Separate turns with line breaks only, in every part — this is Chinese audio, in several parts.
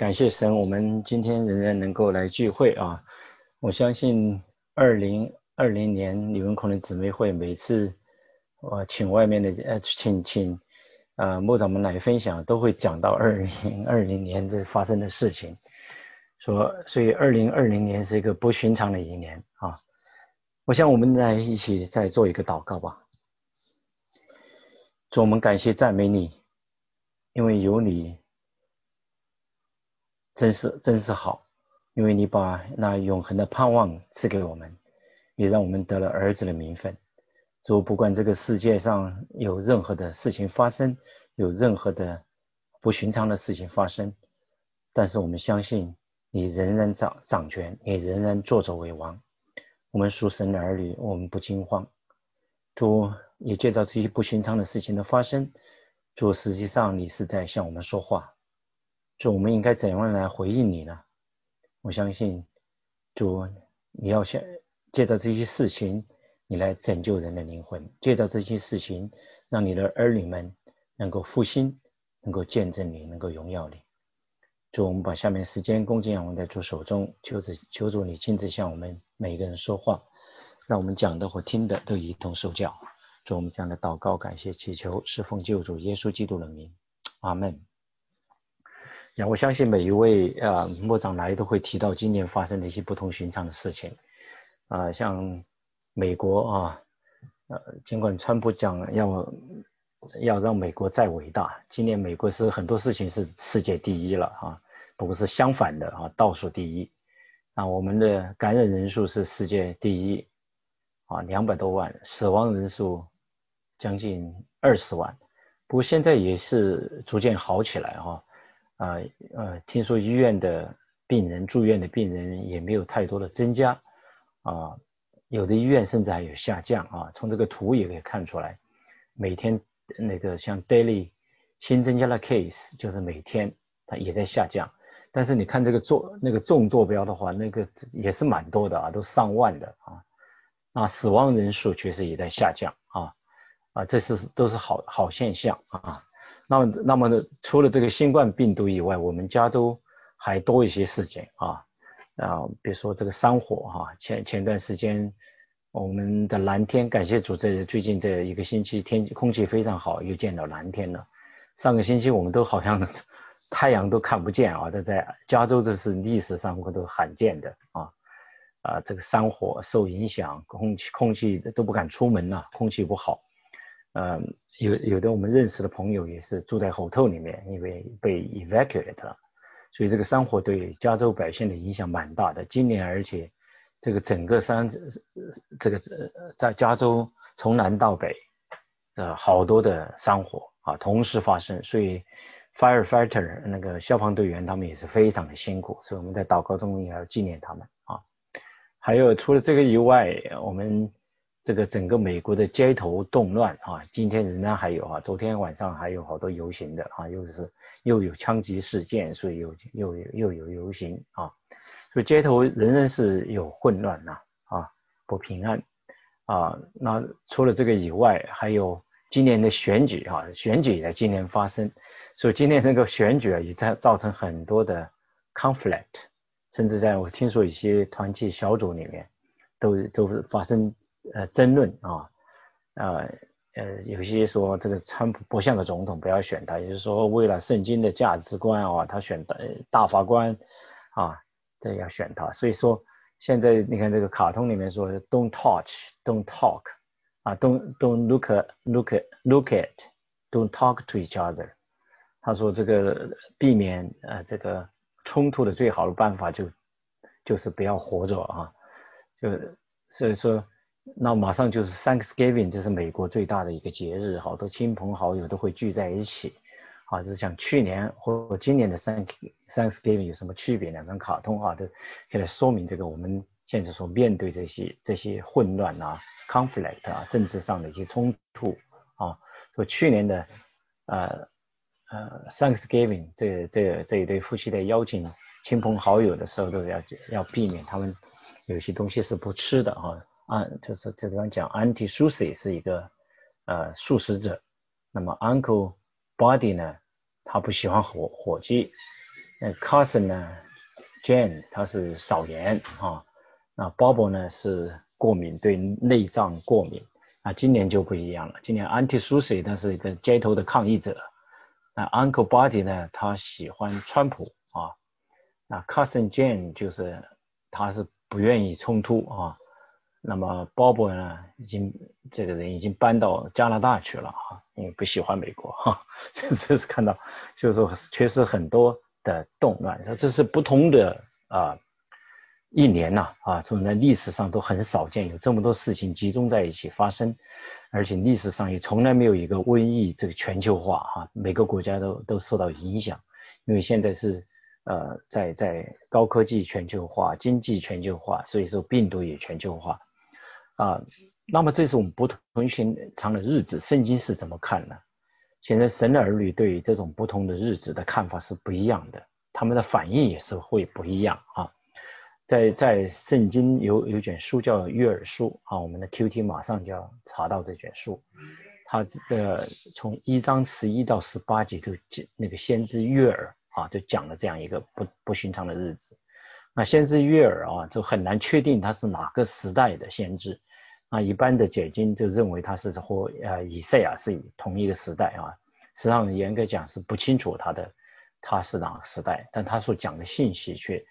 感谢神，我们今天仍然能够来聚会啊！我相信二零二零年李文孔的姊妹会每次我请外面的呃请请呃牧长们来分享，都会讲到二零二零年这发生的事情，说所以二零二零年是一个不寻常的一年啊！我想我们在一起再做一个祷告吧，主我们感谢赞美你，因为有你。真是真是好，因为你把那永恒的盼望赐给我们，也让我们得了儿子的名分。主，不管这个世界上有任何的事情发生，有任何的不寻常的事情发生，但是我们相信你仍然掌掌权，你仍然坐着为王。我们属神的儿女，我们不惊慌。主，也介绍这些不寻常的事情的发生。主，实际上你是在向我们说话。主，我们应该怎样来回应你呢？我相信，主，你要想借着这些事情，你来拯救人的灵魂；借着这些事情，让你的儿女们能够复兴，能够见证你，能够荣耀你。主，我们把下面时间恭敬仰望在主手中，求主求主你亲自向我们每一个人说话，让我们讲的或听的都一同受教。主，我们这样的祷告、感谢、祈求，是奉救主耶稣基督的名，阿门。然后我相信每一位啊，牧长来都会提到今年发生的一些不同寻常的事情啊，像美国啊，呃，尽管川普讲要要让美国再伟大，今年美国是很多事情是世界第一了啊，不过是相反的啊，倒数第一啊，我们的感染人数是世界第一啊，两百多万，死亡人数将近二十万，不过现在也是逐渐好起来哈。啊呃，听说医院的病人住院的病人也没有太多的增加啊，有的医院甚至还有下降啊。从这个图也可以看出来，每天那个像 daily 新增加的 case 就是每天它也在下降。但是你看这个坐那个纵坐标的话，那个也是蛮多的啊，都上万的啊。那死亡人数确实也在下降啊啊，这是都是好好现象啊。那么，那么呢？除了这个新冠病毒以外，我们加州还多一些事情啊啊，比如说这个山火哈。前前段时间，我们的蓝天，感谢主，这最近这一个星期天空气非常好，又见到蓝天了。上个星期我们都好像太阳都看不见啊，这在加州这是历史上都罕见的啊啊，这个山火受影响，空气空气都不敢出门了，空气不好，嗯。有有的我们认识的朋友也是住在后透里面，因为被 evacuate 了，所以这个山火对加州百姓的影响蛮大的。今年而且这个整个山这个在加州从南到北的好多的山火啊同时发生，所以 firefighter 那个消防队员他们也是非常的辛苦，所以我们在祷告中也要纪念他们啊。还有除了这个以外，我们。这个整个美国的街头动乱啊，今天仍然还有啊，昨天晚上还有好多游行的啊，又是又有枪击事件，所以又又又有游行啊，所以街头仍然是有混乱呐啊，不平安啊。那除了这个以外，还有今年的选举啊，选举在今年发生，所以今年这个选举啊，也在造成很多的 conflict，甚至在我听说一些团体小组里面都都发生。呃，争论啊，呃呃，有些说这个川普不像个总统，不要选他，也就是说为了圣经的价值观啊，他选大大法官啊，这要选他。所以说现在你看这个卡通里面说，Don't touch，Don't talk，啊，Don't Don't look look look at，Don't talk to each other。他说这个避免呃这个冲突的最好的办法就就是不要活着啊，就所以说。那马上就是 Thanksgiving，这是美国最大的一个节日，好多亲朋好友都会聚在一起。啊，就是像去年或今年的 Thank Thanksgiving 有什么区别两张卡通啊，都可以来说明这个我们现在所面对这些这些混乱啊、conflict 啊、政治上的一些冲突啊。说去年的呃呃 Thanksgiving 这这这一对夫妻在邀请亲朋好友的时候，都要要避免他们有些东西是不吃的啊。啊，就是这地方讲，Auntie Susie 是一个呃素食者，那么 Uncle Buddy 呢，他不喜欢火火鸡，那 Cousin 呢，Jane 他是少盐啊，那 Bobo 呢是过敏，对内脏过敏。啊，今年就不一样了，今年 Auntie Susie 他是一个街头的抗议者，那 Uncle Buddy 呢，他喜欢川普啊，那 Cousin Jane 就是他是不愿意冲突啊，那么鲍勃呢，已经这个人已经搬到加拿大去了啊，因为不喜欢美国哈，这这是看到就是说确实很多的动乱，说这是不同的啊。一年呐，啊，从在历史上都很少见有这么多事情集中在一起发生，而且历史上也从来没有一个瘟疫这个全球化哈，每个国家都都受到影响，因为现在是呃在在高科技全球化、经济全球化，所以说病毒也全球化啊。那么这是我们不同寻常的日子，圣经是怎么看呢？现在神的儿女对于这种不同的日子的看法是不一样的，他们的反应也是会不一样啊。在在圣经有有卷书叫约珥书啊，我们的 Q T 马上就要查到这卷书，它的从一章十一到十八节都讲那个先知约珥啊，就讲了这样一个不不寻常的日子。那先知约珥啊，就很难确定他是哪个时代的先知。啊一般的解经就认为他是和呃以赛亚是同一个时代啊，实际上严格讲是不清楚他的他是哪个时代，但他所讲的信息却。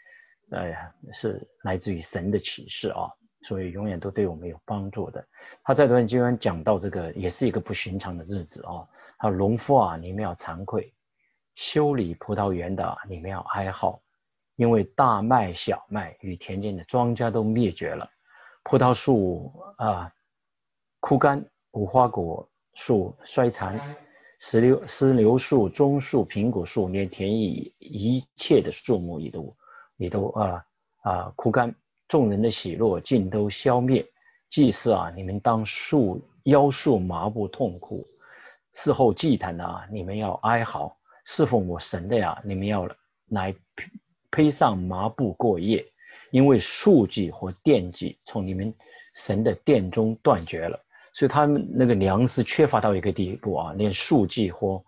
呃，是来自于神的启示啊，所以永远都对我们有帮助的。他在段经文讲到这个，也是一个不寻常的日子啊。他农夫啊，你们要惭愧；修理葡萄园的，你们要哀号，因为大麦、小麦与田间的庄稼都灭绝了，葡萄树啊枯干，无花果树衰残，石榴、石榴树、棕树、苹果树，连田野一切的树木也都。也都啊啊枯干，众人的喜乐尽都消灭。祭司啊，你们当束腰束麻布痛哭；事后祭坛啊，你们要哀嚎；侍奉我神的呀，你们要来披上麻布过夜。因为数祭和奠祭从你们神的殿中断绝了，所以他们那个粮食缺乏到一个地步啊，连数祭或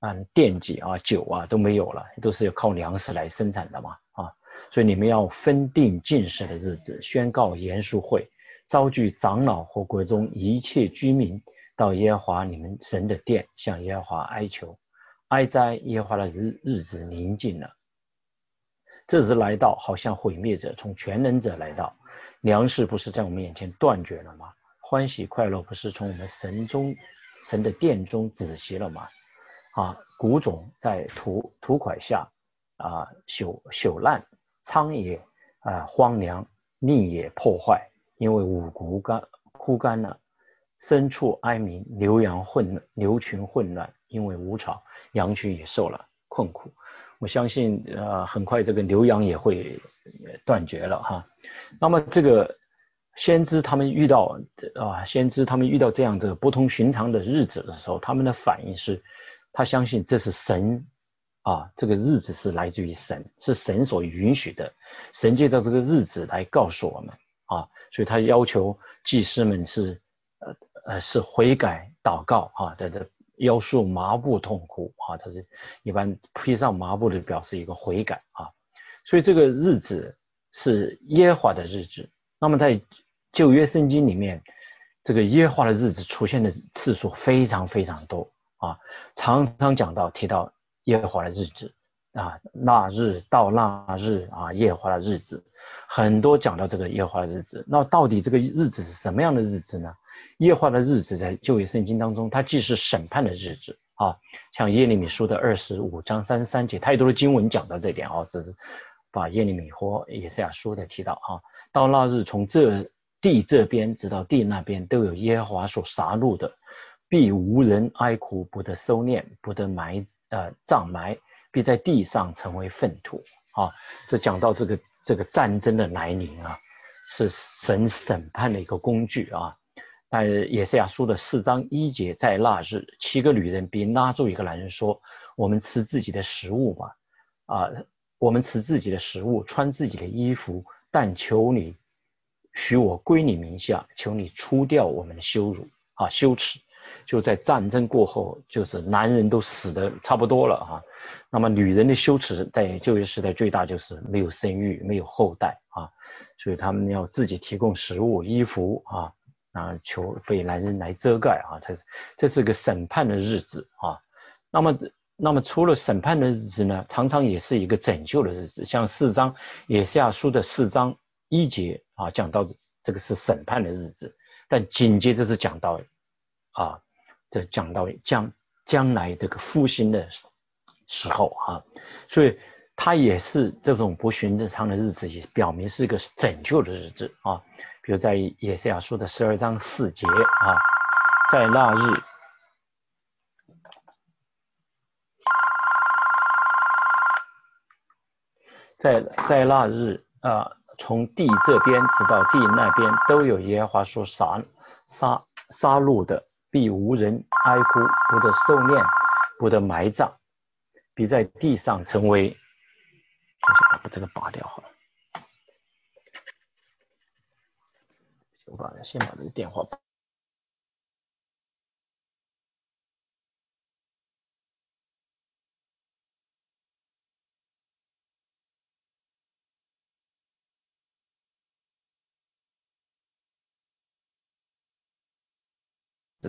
嗯奠祭啊酒啊都没有了，都是要靠粮食来生产的嘛啊。所以你们要分定进食的日子，宣告严肃会，召集长老和国中一切居民到耶和华你们神的殿，向耶和华哀求。哀哉，耶和华的日日子临近了，这日来到，好像毁灭者从全能者来到。粮食不是在我们眼前断绝了吗？欢喜快乐不是从我们神中神的殿中止息了吗？啊，谷种在土土块下啊朽朽烂。苍野啊荒凉，宁也破坏，因为五谷干枯干了，牲畜哀鸣，牛羊混牛群混乱，因为无草，羊群也受了困苦。我相信呃很快这个牛羊也会断绝了哈。那么这个先知他们遇到啊先知他们遇到这样的不同寻常的日子的时候，他们的反应是，他相信这是神。啊，这个日子是来自于神，是神所允许的。神借着这个日子来告诉我们啊，所以他要求祭司们是呃呃是悔改祷告啊，的的腰束麻布痛哭啊，他是一般披上麻布的表示一个悔改啊。所以这个日子是耶华的日子。那么在旧约圣经里面，这个耶华的日子出现的次数非常非常多啊，常常讲到提到。耶华的日子啊，那日到那日啊，耶和华的日子，很多讲到这个耶和华的日子。那到底这个日子是什么样的日子呢？耶和华的日子在旧约圣经当中，它既是审判的日子啊，像耶利米书的二十五章三十三节，太多的经文讲到这点啊，只是把耶利米和以赛亚书的提到啊，到那日从这地这边直到地那边，都有耶和华所杀戮的，必无人哀哭，不得收敛，不得埋。呃，葬埋必在地上成为粪土啊！这讲到这个这个战争的来临啊，是神审判的一个工具啊。但也是亚书的四章一节，在那日，七个女人并拉住一个男人说：“我们吃自己的食物吧，啊，我们吃自己的食物，穿自己的衣服，但求你许我归你名下，求你除掉我们的羞辱啊，羞耻。”就在战争过后，就是男人都死的差不多了啊。那么女人的羞耻在旧约时代最大就是没有生育，没有后代啊，所以他们要自己提供食物、衣服啊，啊求被男人来遮盖啊，这是这是个审判的日子啊。那么那么除了审判的日子呢，常常也是一个拯救的日子，像四章也下书的四章一节啊，讲到这个是审判的日子，但紧接着是讲到啊，这讲到将将来这个复兴的。时候啊，所以它也是这种不寻常的日子，也表明是一个拯救的日子啊。比如在耶赛亚书的十二章四节啊，在那日，在在那日啊，从地这边直到地那边，都有耶和华说杀杀杀戮的，必无人哀哭，不得受念，不得埋葬。必在地上成为，我想把这个拔掉好了。我把先把这个电话。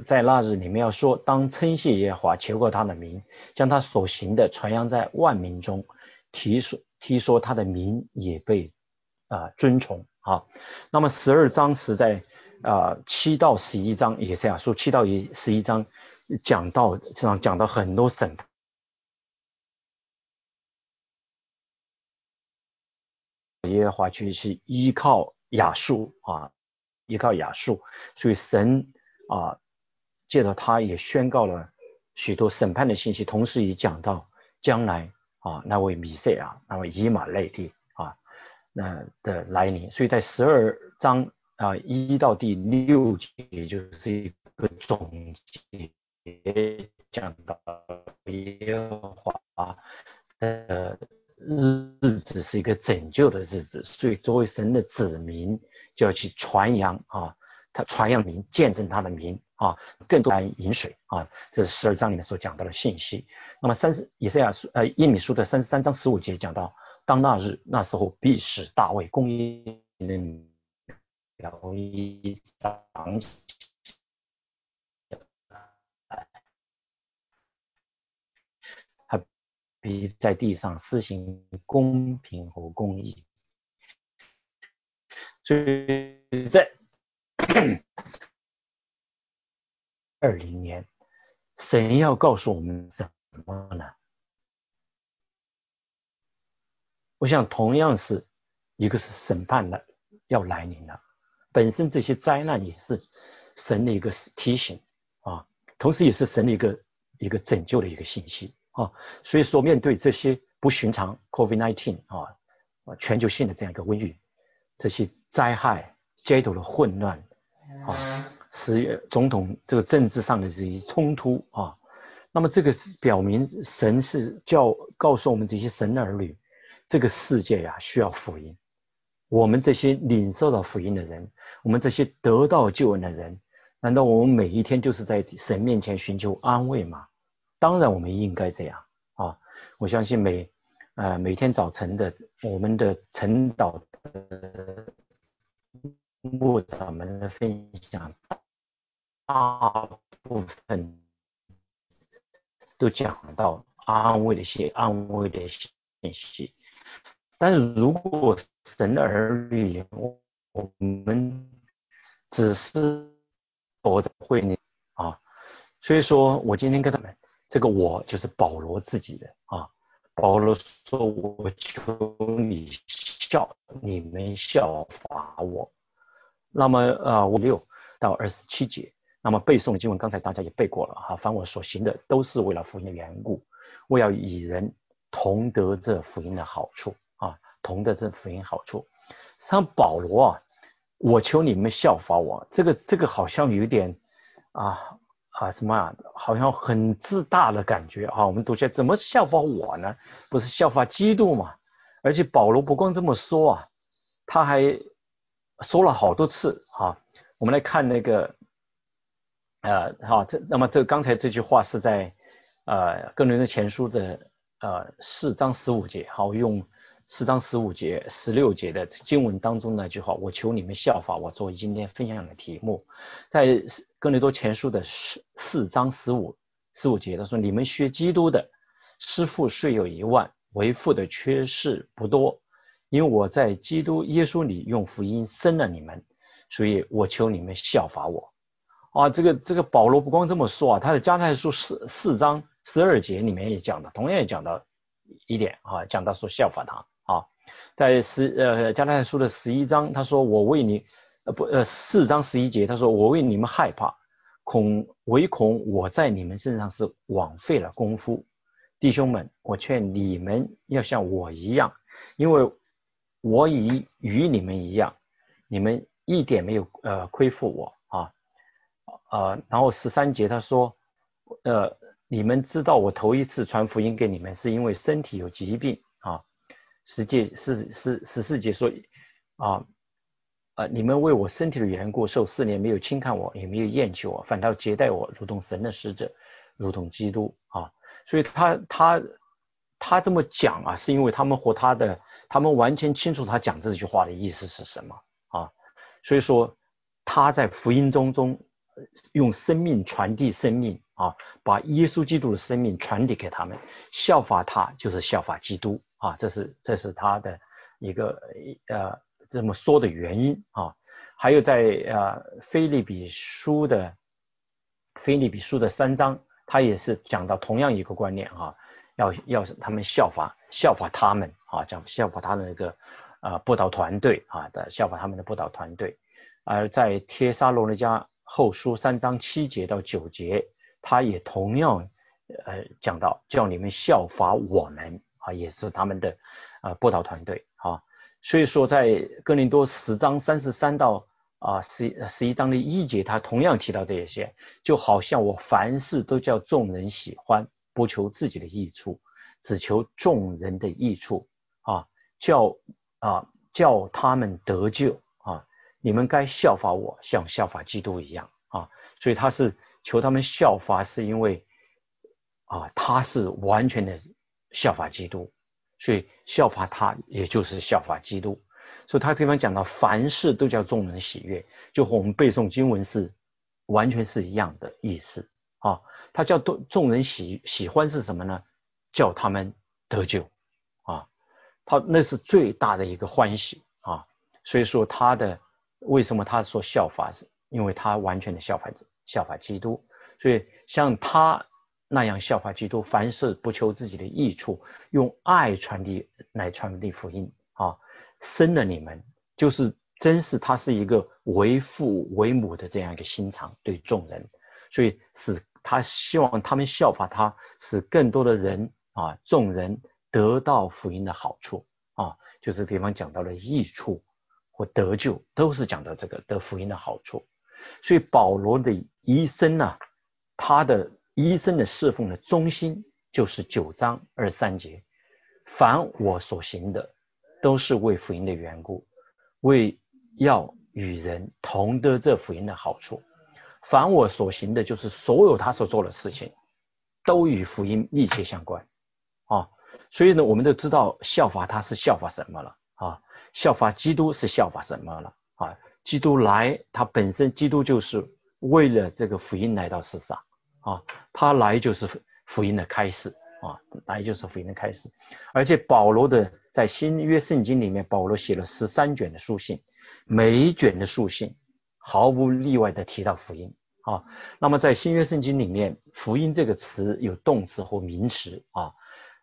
在那日，你们要说：当称谢耶和华，求过他的名，将他所行的传扬在万民中，提说提说他的名也被啊尊崇啊。那么十二章是在啊七到十一章也这样说，七到一十一章讲到这样讲到很多审判，耶和华去是依靠亚述啊，依靠亚述，所以神啊。借着他也宣告了许多审判的信息，同时也讲到将来啊那位米塞啊，那位以马内利啊那的来临。所以在十二章啊一到第六节就是一个总结，讲到耶和华的日子是一个拯救的日子，所以作为神的子民就要去传扬啊。他传扬名，见证他的名啊，更多来饮水啊，这是十二章里面所讲到的信息。那么三十以赛亚书呃耶米书的三十三章十五节讲到，当那日那时候必使大卫公义的苗裔长起他必在地上施行公平和公义。所以在二零年，神要告诉我们什么呢？我想同样是一个是审判的要来临了，本身这些灾难也是神的一个提醒啊，同时也是神的一个一个拯救的一个信息啊。所以说，面对这些不寻常 COVID-19 啊啊全球性的这样一个瘟疫，这些灾害、街头的混乱。啊，是总统这个政治上的这些冲突啊，那么这个是表明神是叫告诉我们这些神的儿女，这个世界呀需要福音。我们这些领受到福音的人，我们这些得到救恩的人，难道我们每一天就是在神面前寻求安慰吗？当然我们应该这样啊！我相信每呃每天早晨的我们的晨祷的。牧长们的分享，大部分都讲到安慰的一些安慰的信息，但是如果神的儿女，我们只是躲在会里啊，所以说我今天跟他们，这个我就是保罗自己的啊，保罗说我求你效你们效法我。那么啊，五六到二十七节，那么背诵的经文刚才大家也背过了哈。凡我所行的，都是为了福音的缘故，我要与人同得这福音的好处啊，同得这福音好处。像保罗啊，我求你们效法我，这个这个好像有点啊啊什么啊，好像很自大的感觉啊。我们读起来怎么效法我呢？不是效法基督嘛？而且保罗不光这么说啊，他还。说了好多次啊，我们来看那个呃，好，这那么这刚才这句话是在呃哥林多前书的呃四章十五节，好用四章十五节、十六节的经文当中那句话，我求你们效法我作为今天分享的题目，在哥林多前书的四四章十五十五节，他说你们学基督的师傅虽有一万，为父的缺失不多。因为我在基督耶稣里用福音生了你们，所以我求你们效法我。啊，这个这个保罗不光这么说啊，他的加太书四四章十二节里面也讲的，同样也讲到一点啊，讲到说效法他啊，在十呃加太书的十一章，他说我为你呃不呃四章十一节，他说我为你们害怕，恐唯恐我在你们身上是枉费了功夫。弟兄们，我劝你们要像我一样，因为。我已与你们一样，你们一点没有呃亏负我，呃，然后十三节他说，呃，你们知道我头一次传福音给你们是因为身体有疾病啊，十节十十十四节说啊，呃，你们为我身体的缘故受四年，没有轻看我，也没有厌弃我，反倒接待我，如同神的使者，如同基督啊，所以他他。他这么讲啊，是因为他们和他的，他们完全清楚他讲这句话的意思是什么啊，所以说他在福音中中用生命传递生命啊，把耶稣基督的生命传递给他们，效法他就是效法基督啊，这是这是他的一个呃这么说的原因啊，还有在呃菲利比书的菲利比书的三章，他也是讲到同样一个观念啊。要要他们效法效法他们啊，讲效法他的那个啊布道团队啊的效法他们的布道团队，而在帖撒罗尼迦后书三章七节到九节，他也同样呃讲到叫你们效法我们啊，也是他们的啊布道团队啊，所以说在哥林多十章三十三到啊十十一章的一节，他同样提到这些，就好像我凡事都叫众人喜欢。不求自己的益处，只求众人的益处啊！叫啊叫他们得救！你们该效法我，像效法基督一样啊！所以他是求他们效法，是因为啊他是完全的效法基督，所以效法他也就是效法基督。所以他地方讲到凡事都叫众人喜悦，就和我们背诵经文是完全是一样的意思。啊，他叫众众人喜喜欢是什么呢？叫他们得救啊，他那是最大的一个欢喜啊。所以说他的为什么他说效法是，因为他完全的效法效法基督，所以像他那样效法基督，凡事不求自己的益处，用爱传递来传递福音。啊，生了你们就是真是他是一个为父为母的这样一个心肠对众人，所以使。他希望他们效法他，使更多的人啊，众人得到福音的好处。啊，就是地方讲到了益处。或得救，都是讲到这个得福音的好处。所以保罗的一生呢，他的一生的侍奉的中心就是九章二三节，凡我所行的，都是为福音的缘故，为要与人同得这福音的好处。凡我所行的，就是所有他所做的事情，都与福音密切相关啊。所以呢，我们都知道效法他是效法什么了啊？效法基督是效法什么了啊？基督来，他本身基督就是为了这个福音来到世上啊。他来就是福音的开始啊，来就是福音的开始。而且保罗的在新约圣经里面，保罗写了十三卷的书信，每一卷的书信毫无例外的提到福音。啊，那么在新约圣经里面，福音这个词有动词或名词啊，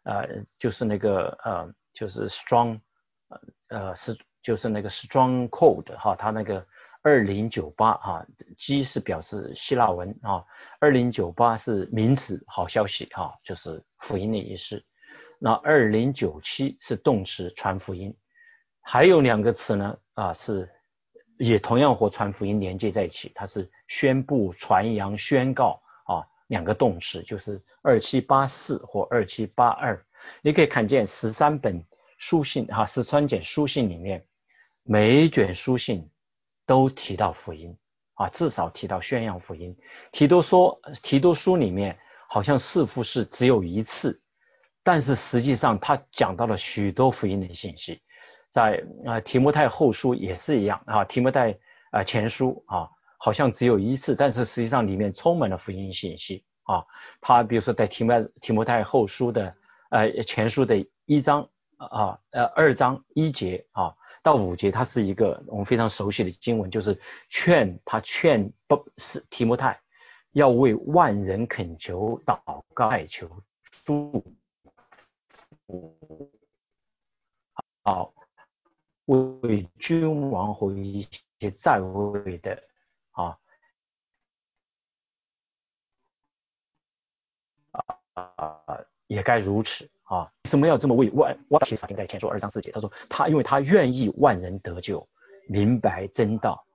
呃，就是那个呃，就是 strong，呃是就是那个 strong code 哈，它那个二零九八哈，G 是表示希腊文啊，二零九八是名词，好消息哈，就是福音的意思。那二零九七是动词，传福音。还有两个词呢啊是。也同样和传福音连接在一起，它是宣布、传扬、宣告啊，两个动词就是二七八四或二七八二。你可以看见十三本书信哈，十三卷书信里面，每一卷书信都提到福音啊，至少提到宣扬福音。提多说，提多书里面好像似乎是只有一次，但是实际上他讲到了许多福音的信息。在啊提摩太后书也是一样啊，提摩太啊前书啊，好像只有一次，但是实际上里面充满了福音信息啊。他比如说在提摩提摩太后书的呃前书的一章啊呃二章一节啊到五节，它是一个我们非常熟悉的经文，就是劝他劝不是提摩太要为万人恳求祷告哀求祝福好。为君王和一些在位的啊啊也该如此啊！为什么要这么为万万其法定在前说二章四节？他说他因为他愿意万人得救，明白真道，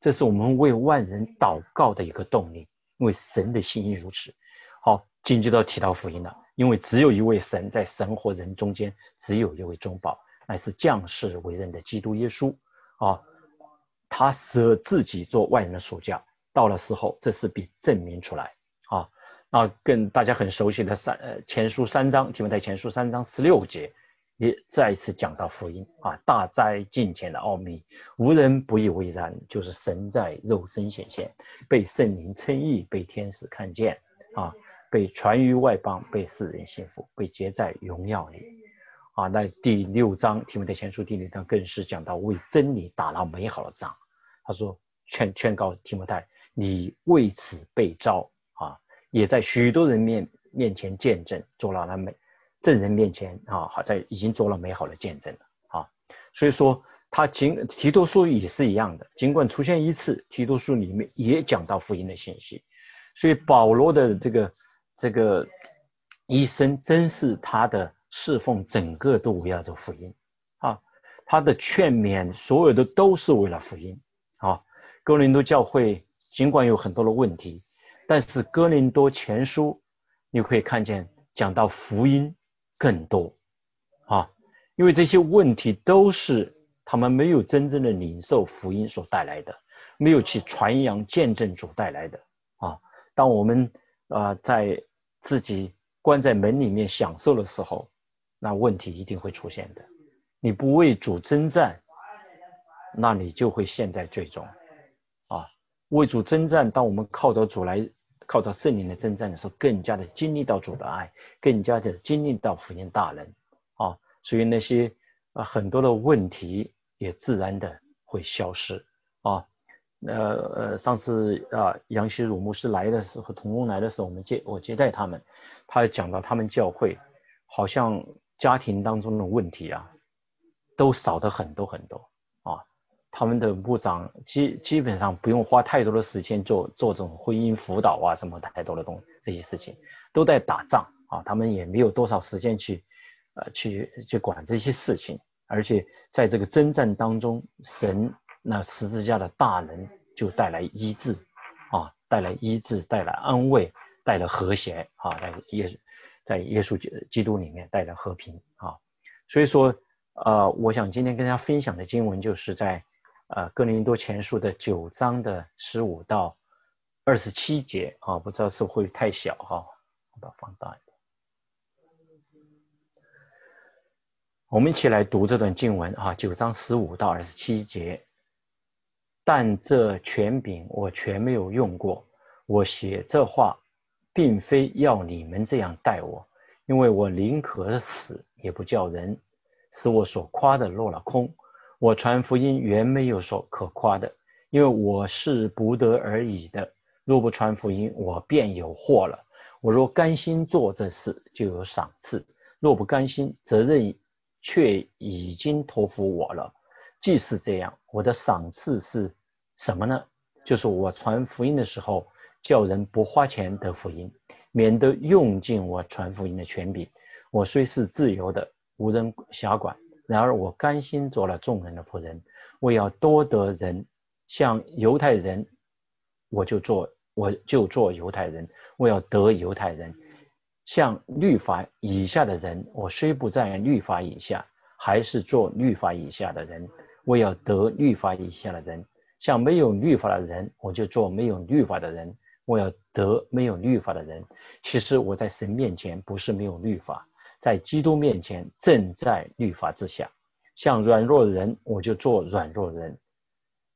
这是我们为万人祷告的一个动力。因为神的心意如此。好，紧接着提到福音了，因为只有一位神，在神和人中间，只有一位中保。乃是降世为人的基督耶稣啊，他舍自己做万人的属价，到了时候，这是必证明出来啊。啊跟大家很熟悉的三呃前书三章，提摩太前书三章十六节，也再一次讲到福音啊，大灾近前的奥秘，无人不以为然，就是神在肉身显现，被圣灵称义，被天使看见啊，被传于外邦，被世人信服，被结在荣耀里。啊，那第六章提摩太前书第六章更是讲到为真理打了美好的仗。他说劝劝告提摩太，你为此被召，也在许多人面面前见证，做了那美证人面前啊，好在已经做了美好的见证了啊。所以说他尽提多书也是一样的，尽管出现一次，提多书里面也讲到福音的信息。所以保罗的这个这个一生真是他的。侍奉整个都围绕着福音啊，他的劝勉所有的都是为了福音啊。哥林多教会尽管有很多的问题，但是哥林多前书你可以看见讲到福音更多啊，因为这些问题都是他们没有真正的领受福音所带来的，没有去传扬见证主带来的啊。当我们啊在自己关在门里面享受的时候，那问题一定会出现的。你不为主征战，那你就会陷在最终。为主征战，当我们靠着主来，靠着圣灵的征战的时候，更加的经历到主的爱，更加的经历到福音大能。啊，所以那些啊很多的问题也自然的会消失。啊，呃呃，上次啊杨希汝牧师来的时候，童工来的时候，我们接我接待他们，他讲到他们教会好像。家庭当中的问题啊，都少的很多很多。他们的部长基基本上不用花太多的时间做做这种婚姻辅导啊，什么太多的东这些事情都在打仗啊。他们也没有多少时间去呃去去管这些事情。而且在这个征战当中，神那十字架的大能就带来医治啊，带来医治，带来安慰，带来和谐啊，来也。在耶稣基基督里面带来和平啊，所以说呃，我想今天跟大家分享的经文就是在呃哥林多前书的九章的十五到二十七节啊，不知道是会太小哈，我把它放大一点。我们一起来读这段经文啊，九章十五到二十七节。但这权柄我全没有用过，我写这话。并非要你们这样待我，因为我宁可死，也不叫人使我所夸的落了空。我传福音原没有所可夸的，因为我是不得而已的。若不传福音，我便有祸了。我若甘心做这事，就有赏赐；若不甘心，责任却已经托付我了。既是这样，我的赏赐是什么呢？就是我传福音的时候。叫人不花钱得福音，免得用尽我传福音的权柄。我虽是自由的，无人辖管，然而我甘心做了众人的仆人。我要多得人，像犹太人，我就做我就做犹太人。我要得犹太人，像律法以下的人，我虽不在律法以下，还是做律法以下的人。我要得律法以下的人。像没有律法的人，我就做没有律法的人。我要得没有律法的人。其实我在神面前不是没有律法，在基督面前正在律法之下。像软弱的人，我就做软弱的人。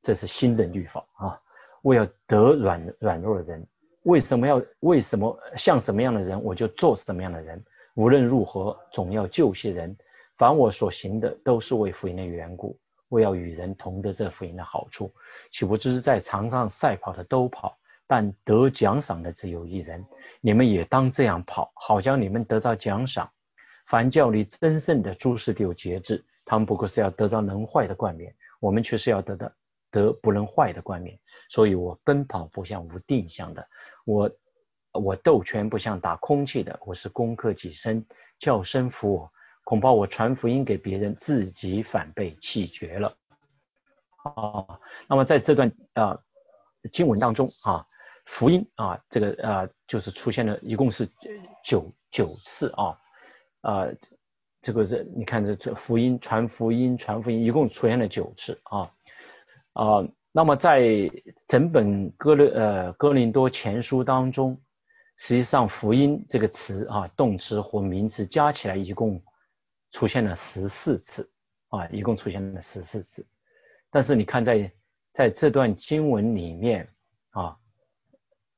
这是新的律法啊！我要得软软弱的人。为什么要为什么像什么样的人，我就做什么样的人。无论如何，总要救些人。凡我所行的，都是为福音的缘故。我要与人同得这福音的好处，岂不知在场上赛跑的都跑，但得奖赏的只有一人。你们也当这样跑，好将你们得到奖赏。凡教你真正的诸事都有节制，他们不过是要得到能坏的冠冕，我们却是要得到得不能坏的冠冕。所以我奔跑不像无定向的，我我斗拳不像打空气的，我是攻克己身，叫声服我。恐怕我传福音给别人，自己反被弃绝了啊。那么在这段啊经文当中啊，福音啊这个啊就是出现了一共是九九次啊啊这个是你看这这福音传福音传福音一共出现了九次啊啊。那么在整本哥勒呃哥林多前书当中，实际上福音这个词啊动词或名词加起来一共。出现了十四次啊，一共出现了十四次。但是你看，在在这段经文里面啊，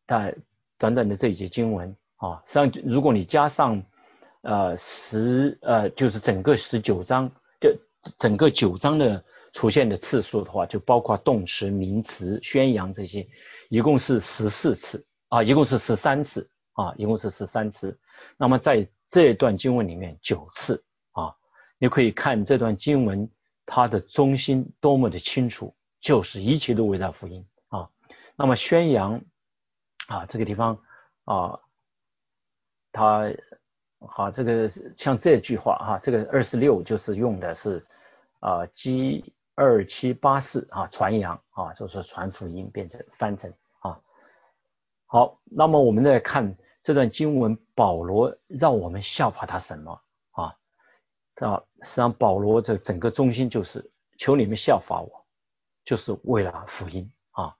在短短的这一节经文啊，实际上如果你加上呃十呃，就是整个十九章，就整个九章的出现的次数的话，就包括动词、名词、宣扬这些，一共是十四次啊，一共是十三次啊，一共是十三次。那么在这段经文里面，九次啊。你可以看这段经文，它的中心多么的清楚，就是一切都围绕福音啊。那么宣扬啊，这个地方啊，它好，这个像这句话哈，这个二十六就是用的是啊，G 二七八四啊，传扬啊，就是传福音，变成翻成啊。好，那么我们再看这段经文，保罗让我们效法他什么？啊，实际上保罗这整个中心就是求你们效法我，就是为了福音啊。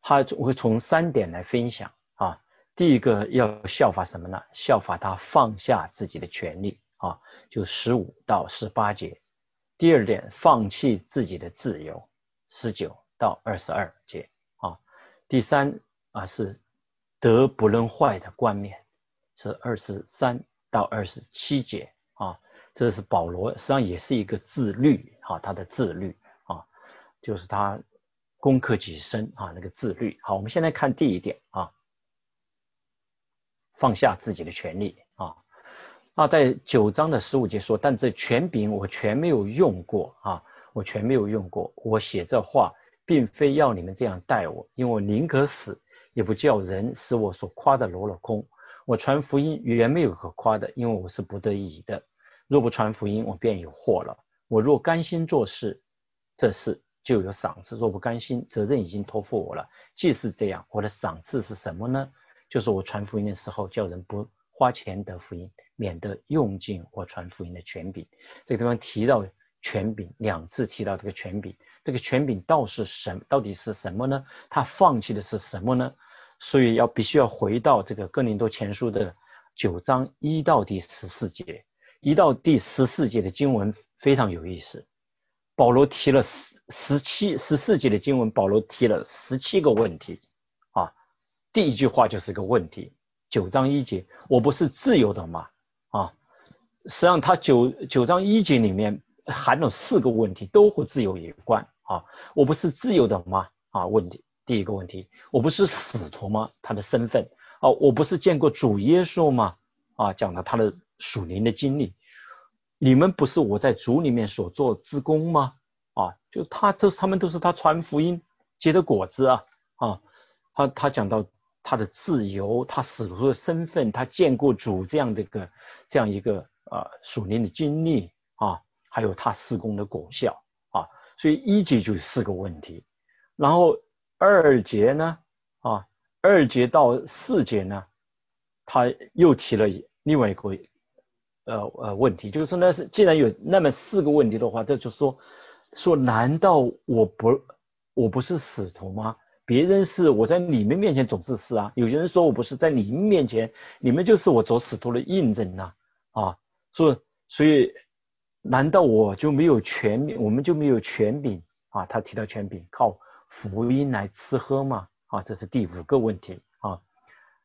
他会从三点来分享啊。第一个要效法什么呢？效法他放下自己的权利啊，就十五到十八节。第二点，放弃自己的自由，十九到二十二节啊。第三啊是德不能坏的冠冕，是二十三到二十七节啊。这是保罗，实际上也是一个自律啊，他的自律啊，就是他攻克己身啊，那个自律。好，我们现在看第一点啊，放下自己的权利啊。那在九章的十五节说，但这权柄我全没有用过啊，我全没有用过。我写这话，并非要你们这样待我，因为我宁可死，也不叫人使我所夸的落了空。我传福音原没有可夸的，因为我是不得已的。若不传福音，我便有祸了。我若甘心做事，这事就有赏赐；若不甘心，责任已经托付我了。既是这样，我的赏赐是什么呢？就是我传福音的时候，叫人不花钱得福音，免得用尽我传福音的权柄。这个地方提到权柄两次，提到这个权柄，这个权柄到是什到底是什么呢？他放弃的是什么呢？所以要必须要回到这个哥林多前书的九章一到第十四节。一到第十四节的经文非常有意思，保罗提了十十七十四节的经文，保罗提了十七个问题。第一句话就是个问题，九章一节，我不是自由的吗？啊，实际上他九九章一节里面含了四个问题，都和自由有关啊。我不是自由的吗？啊，问题第一个问题，我不是使徒吗？他的身份啊，我不是见过主耶稣吗？啊，讲了他的。属灵的经历，你们不是我在主里面所做之功吗？啊，就他这他们都是他传福音结的果子啊啊，他他讲到他的自由，他使徒的身份，他见过主这样的一个这样一个啊属灵的经历啊，还有他施工的果效啊，所以一节就是四个问题，然后二节呢啊，二节到四节呢，他又提了另外一个。呃呃，问题就是说，那是既然有那么四个问题的话，这就说说，难道我不我不是使徒吗？别人是我在你们面前总是是啊。有些人说我不是在你们面前，你们就是我做使徒的印证呐啊。所以所以难道我就没有权柄？我们就没有权柄啊？他提到权柄，靠福音来吃喝吗？啊，这是第五个问题啊。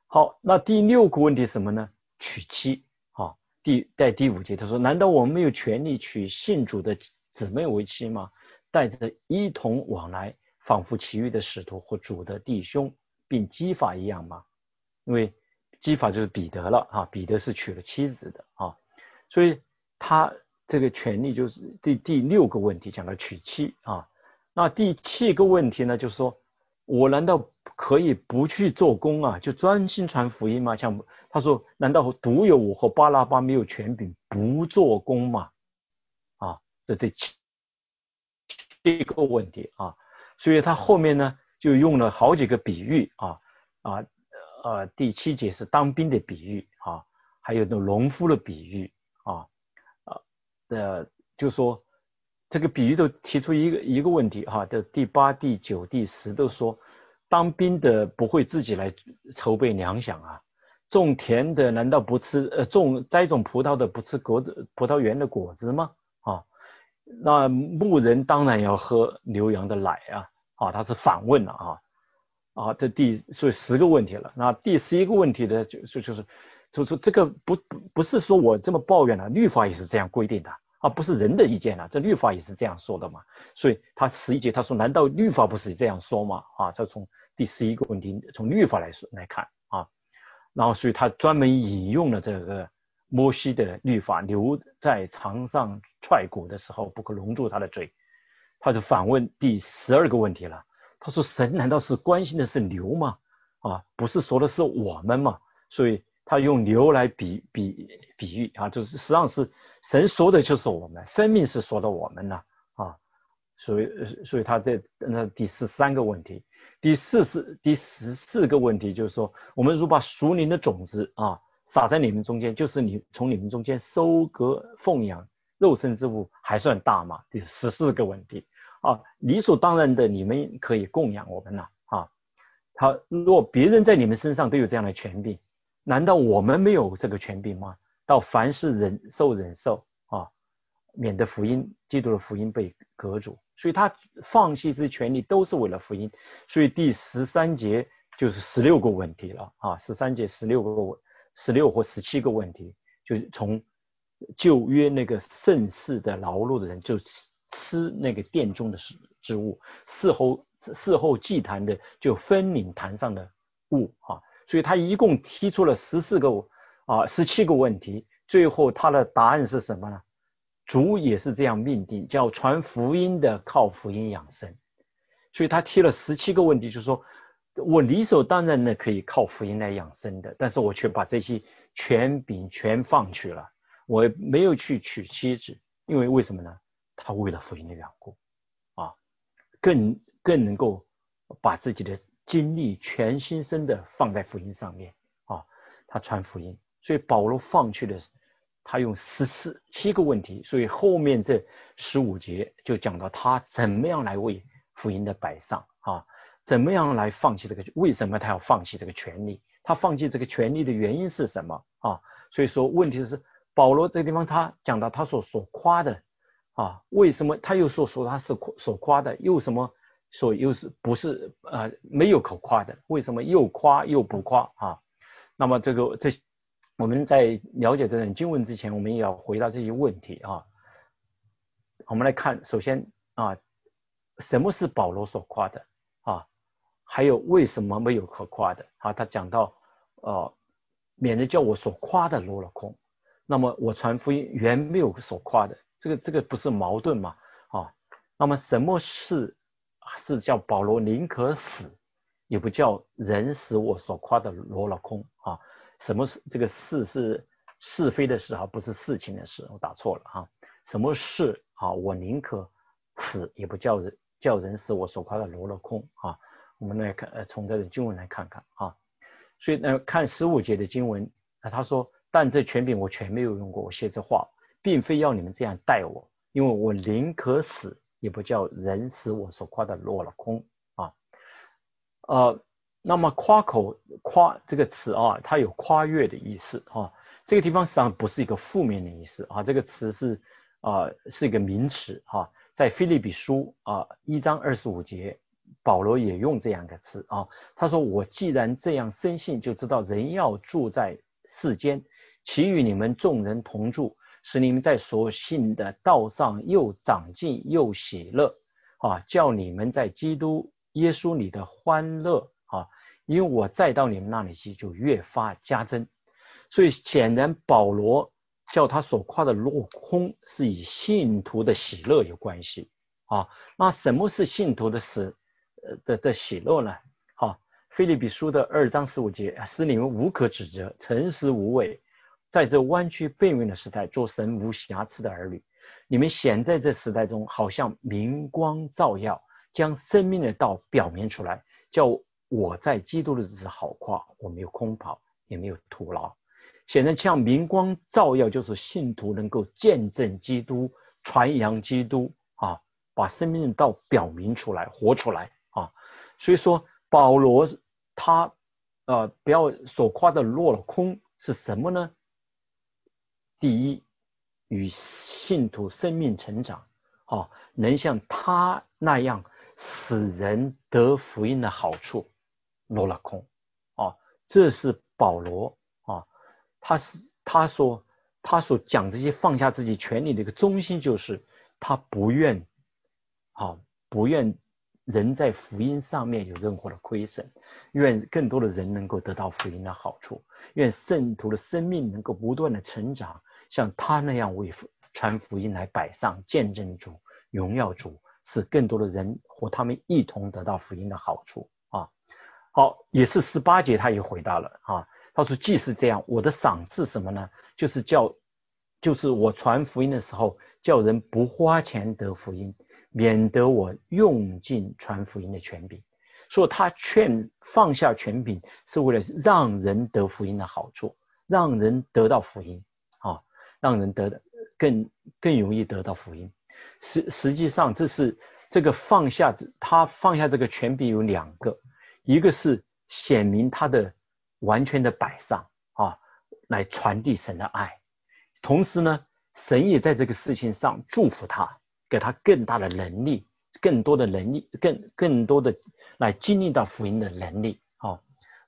好，那第六个问题什么呢？娶妻啊。第在第五节他说，难道我们没有权利娶信主的姊妹为妻吗？带着一同往来。仿佛其余的使徒和主的弟兄，并基法一样吗？因为基法就是彼得了啊，彼得是娶了妻子的啊，所以他这个权利就是第第六个问题讲到娶妻啊。那第七个问题呢，就是说我难道可以不去做工啊，就专心传福音吗？像他说，难道独有我和巴拉巴没有权柄不做工吗？啊，这第七这个问题啊。所以他后面呢，就用了好几个比喻啊啊呃，第七节是当兵的比喻啊，还有那农夫的比喻啊啊的，就说这个比喻都提出一个一个问题哈，的第八、第九、第十都说，当兵的不会自己来筹备粮饷啊，种田的难道不吃呃种栽种葡萄的不吃果子葡萄园的果子吗？那牧人当然要喝牛羊的奶啊！啊，他是反问了啊！啊，这第所以十个问题了。那第十一个问题呢，就是就是就是这个不不是说我这么抱怨了，律法也是这样规定的啊，不是人的意见了，这律法也是这样说的嘛。所以他十一节他说，难道律法不是这样说吗？啊，他从第十一个问题从律法来说来看啊，然后所以他专门引用了这个。摩西的律法留在床上踹鼓的时候，不可笼住他的嘴。他就反问第十二个问题了。他说：“神难道是关心的是牛吗？啊，不是说的是我们吗？”所以他用牛来比比比喻啊，就是实际上是神说的就是我们，分明是说的我们呢啊。所以所以他在那第十三个问题，第四是第十四个问题，就是说我们如把属灵的种子啊。撒在你们中间，就是你从你们中间收割奉养肉身之物，还算大吗？第十四个问题啊，理所当然的，你们可以供养我们了啊。他若别人在你们身上都有这样的权柄，难道我们没有这个权柄吗？到凡事忍受忍受啊，免得福音基督的福音被隔住。所以他放弃这些权利都是为了福音。所以第十三节就是十六个问题了啊，十三节十六个问。十六或十七个问题，就是从旧约那个盛世的劳碌的人，就吃吃那个殿中的食之物；事后事后祭坛的，就分领坛上的物啊。所以他一共提出了十四个啊十七个问题，最后他的答案是什么呢？主也是这样命定，叫传福音的靠福音养生。所以他提了十七个问题，就是说。我理所当然的可以靠福音来养生的，但是我却把这些权柄全放弃了。我没有去娶妻子，因为为什么呢？他为了福音的缘故，啊，更更能够把自己的精力全心身的放在福音上面啊。他传福音，所以保罗放弃的，他用十四七个问题，所以后面这十五节就讲到他怎么样来为福音的摆上啊。怎么样来放弃这个？为什么他要放弃这个权利？他放弃这个权利的原因是什么啊？所以说，问题是保罗这个地方他讲到他所所夸的啊，为什么他又说说他是所夸的？又什么说又是不是呃没有可夸的？为什么又夸又不夸啊？那么这个这我们在了解这段经文之前，我们也要回答这些问题啊。我们来看，首先啊，什么是保罗所夸的？还有为什么没有可夸的啊？他讲到，呃，免得叫我所夸的落了空。那么我传福音原没有所夸的，这个这个不是矛盾吗？啊，那么什么是是叫保罗宁可死，也不叫人使我所夸的落了空啊？什么是这个事是是非的事啊？不是事情的事，我打错了哈。什么事啊？我宁可死，也不叫人叫人使我所夸的落了空啊？我们来看，呃，从这个经文来看看啊，所以呢，看十五节的经文啊，他说，但这权柄我全没有用过，我写这话，并非要你们这样待我，因为我宁可死，也不叫人使我所夸的落了空啊。呃，那么夸口夸这个词啊，它有跨越的意思啊。这个地方实际上不是一个负面的意思啊，这个词是啊是一个名词哈。在菲利比书啊一章二十五节，保罗也用这样一个词啊，他说：“我既然这样深信，就知道人要住在世间，其与你们众人同住。”使你们在所信的道上又长进又喜乐啊，叫你们在基督耶稣里的欢乐啊，因为我再到你们那里去，就越发加增。所以显然保罗叫他所夸的落空，是以信徒的喜乐有关系啊。那什么是信徒的死的的喜乐呢？好，菲利比书的二章十五节，使你们无可指责，诚实无畏。在这弯曲背面的时代，做神无瑕疵的儿女，你们显在这时代中，好像明光照耀，将生命的道表明出来，叫我在基督的日子好夸，我没有空跑，也没有徒劳。显然，像明光照耀，就是信徒能够见证基督、传扬基督啊，把生命的道表明出来、活出来。所以说，保罗他呃，不要所夸的落了空是什么呢？第一，与信徒生命成长，啊，能像他那样使人得福音的好处落了空，啊，这是保罗啊，他是他说他所讲这些放下自己权利的一个中心，就是他不愿，啊，不愿人在福音上面有任何的亏损，愿更多的人能够得到福音的好处，愿圣徒的生命能够不断的成长。像他那样为传福音来摆上见证主荣耀主，使更多的人和他们一同得到福音的好处啊。好，也是十八节他也回答了啊，他说既是这样，我的赏赐什么呢？就是叫，就是我传福音的时候，叫人不花钱得福音，免得我用尽传福音的权柄。所以他劝放下权柄，是为了让人得福音的好处，让人得到福音啊。让人得的更更容易得到福音。实实际上，这是这个放下他放下这个权柄有两个，一个是显明他的完全的摆上啊，来传递神的爱。同时呢，神也在这个事情上祝福他，给他更大的能力，更多的能力，更更多的来经历到福音的能力。啊，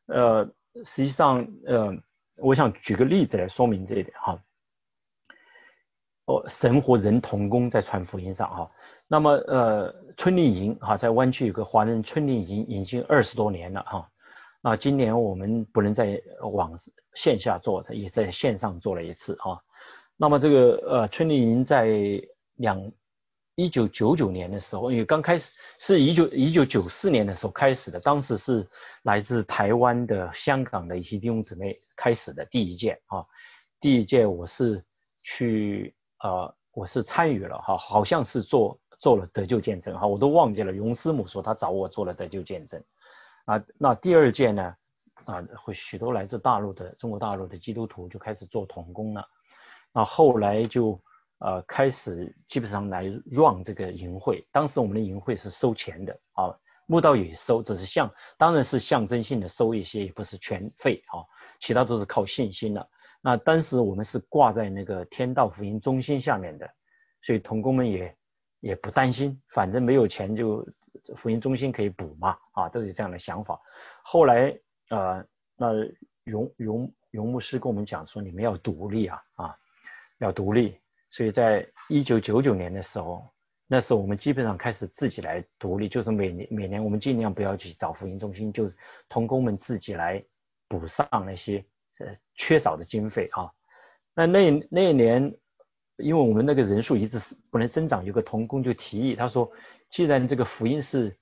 呃，实际上，呃，我想举个例子来说明这一点哈。哦，神和人同工在传福音上哈。那么呃，春令营哈，在湾区有个华人春令营，已经二十多年了哈。那今年我们不能在网线下做，也在线上做了一次哈。那么这个呃春令营在两一九九九年的时候，因为刚开始是一九一九九四年的时候开始的，当时是来自台湾的、香港的一些弟兄姊妹开始的第一届啊。第一届我是去。呃，我是参与了哈，好像是做做了得救见证哈，我都忘记了。荣师母说他找我做了得救见证啊。那第二届呢，啊，会许多来自大陆的中国大陆的基督徒就开始做童工了。那后来就呃开始基本上来 run 这个营会，当时我们的营会是收钱的啊，墓道也收，只是象当然是象征性的收一些，也不是全费啊，其他都是靠信心的。那当时我们是挂在那个天道福音中心下面的，所以童工们也也不担心，反正没有钱就福音中心可以补嘛，啊，都是这样的想法。后来呃，那荣荣荣牧师跟我们讲说，你们要独立啊，啊，要独立。所以在一九九九年的时候，那时候我们基本上开始自己来独立，就是每年每年我们尽量不要去找福音中心，就童工们自己来补上那些。呃，缺少的经费啊，那那那一年，因为我们那个人数一直是不能生长，有个童工就提议，他说，既然这个福音是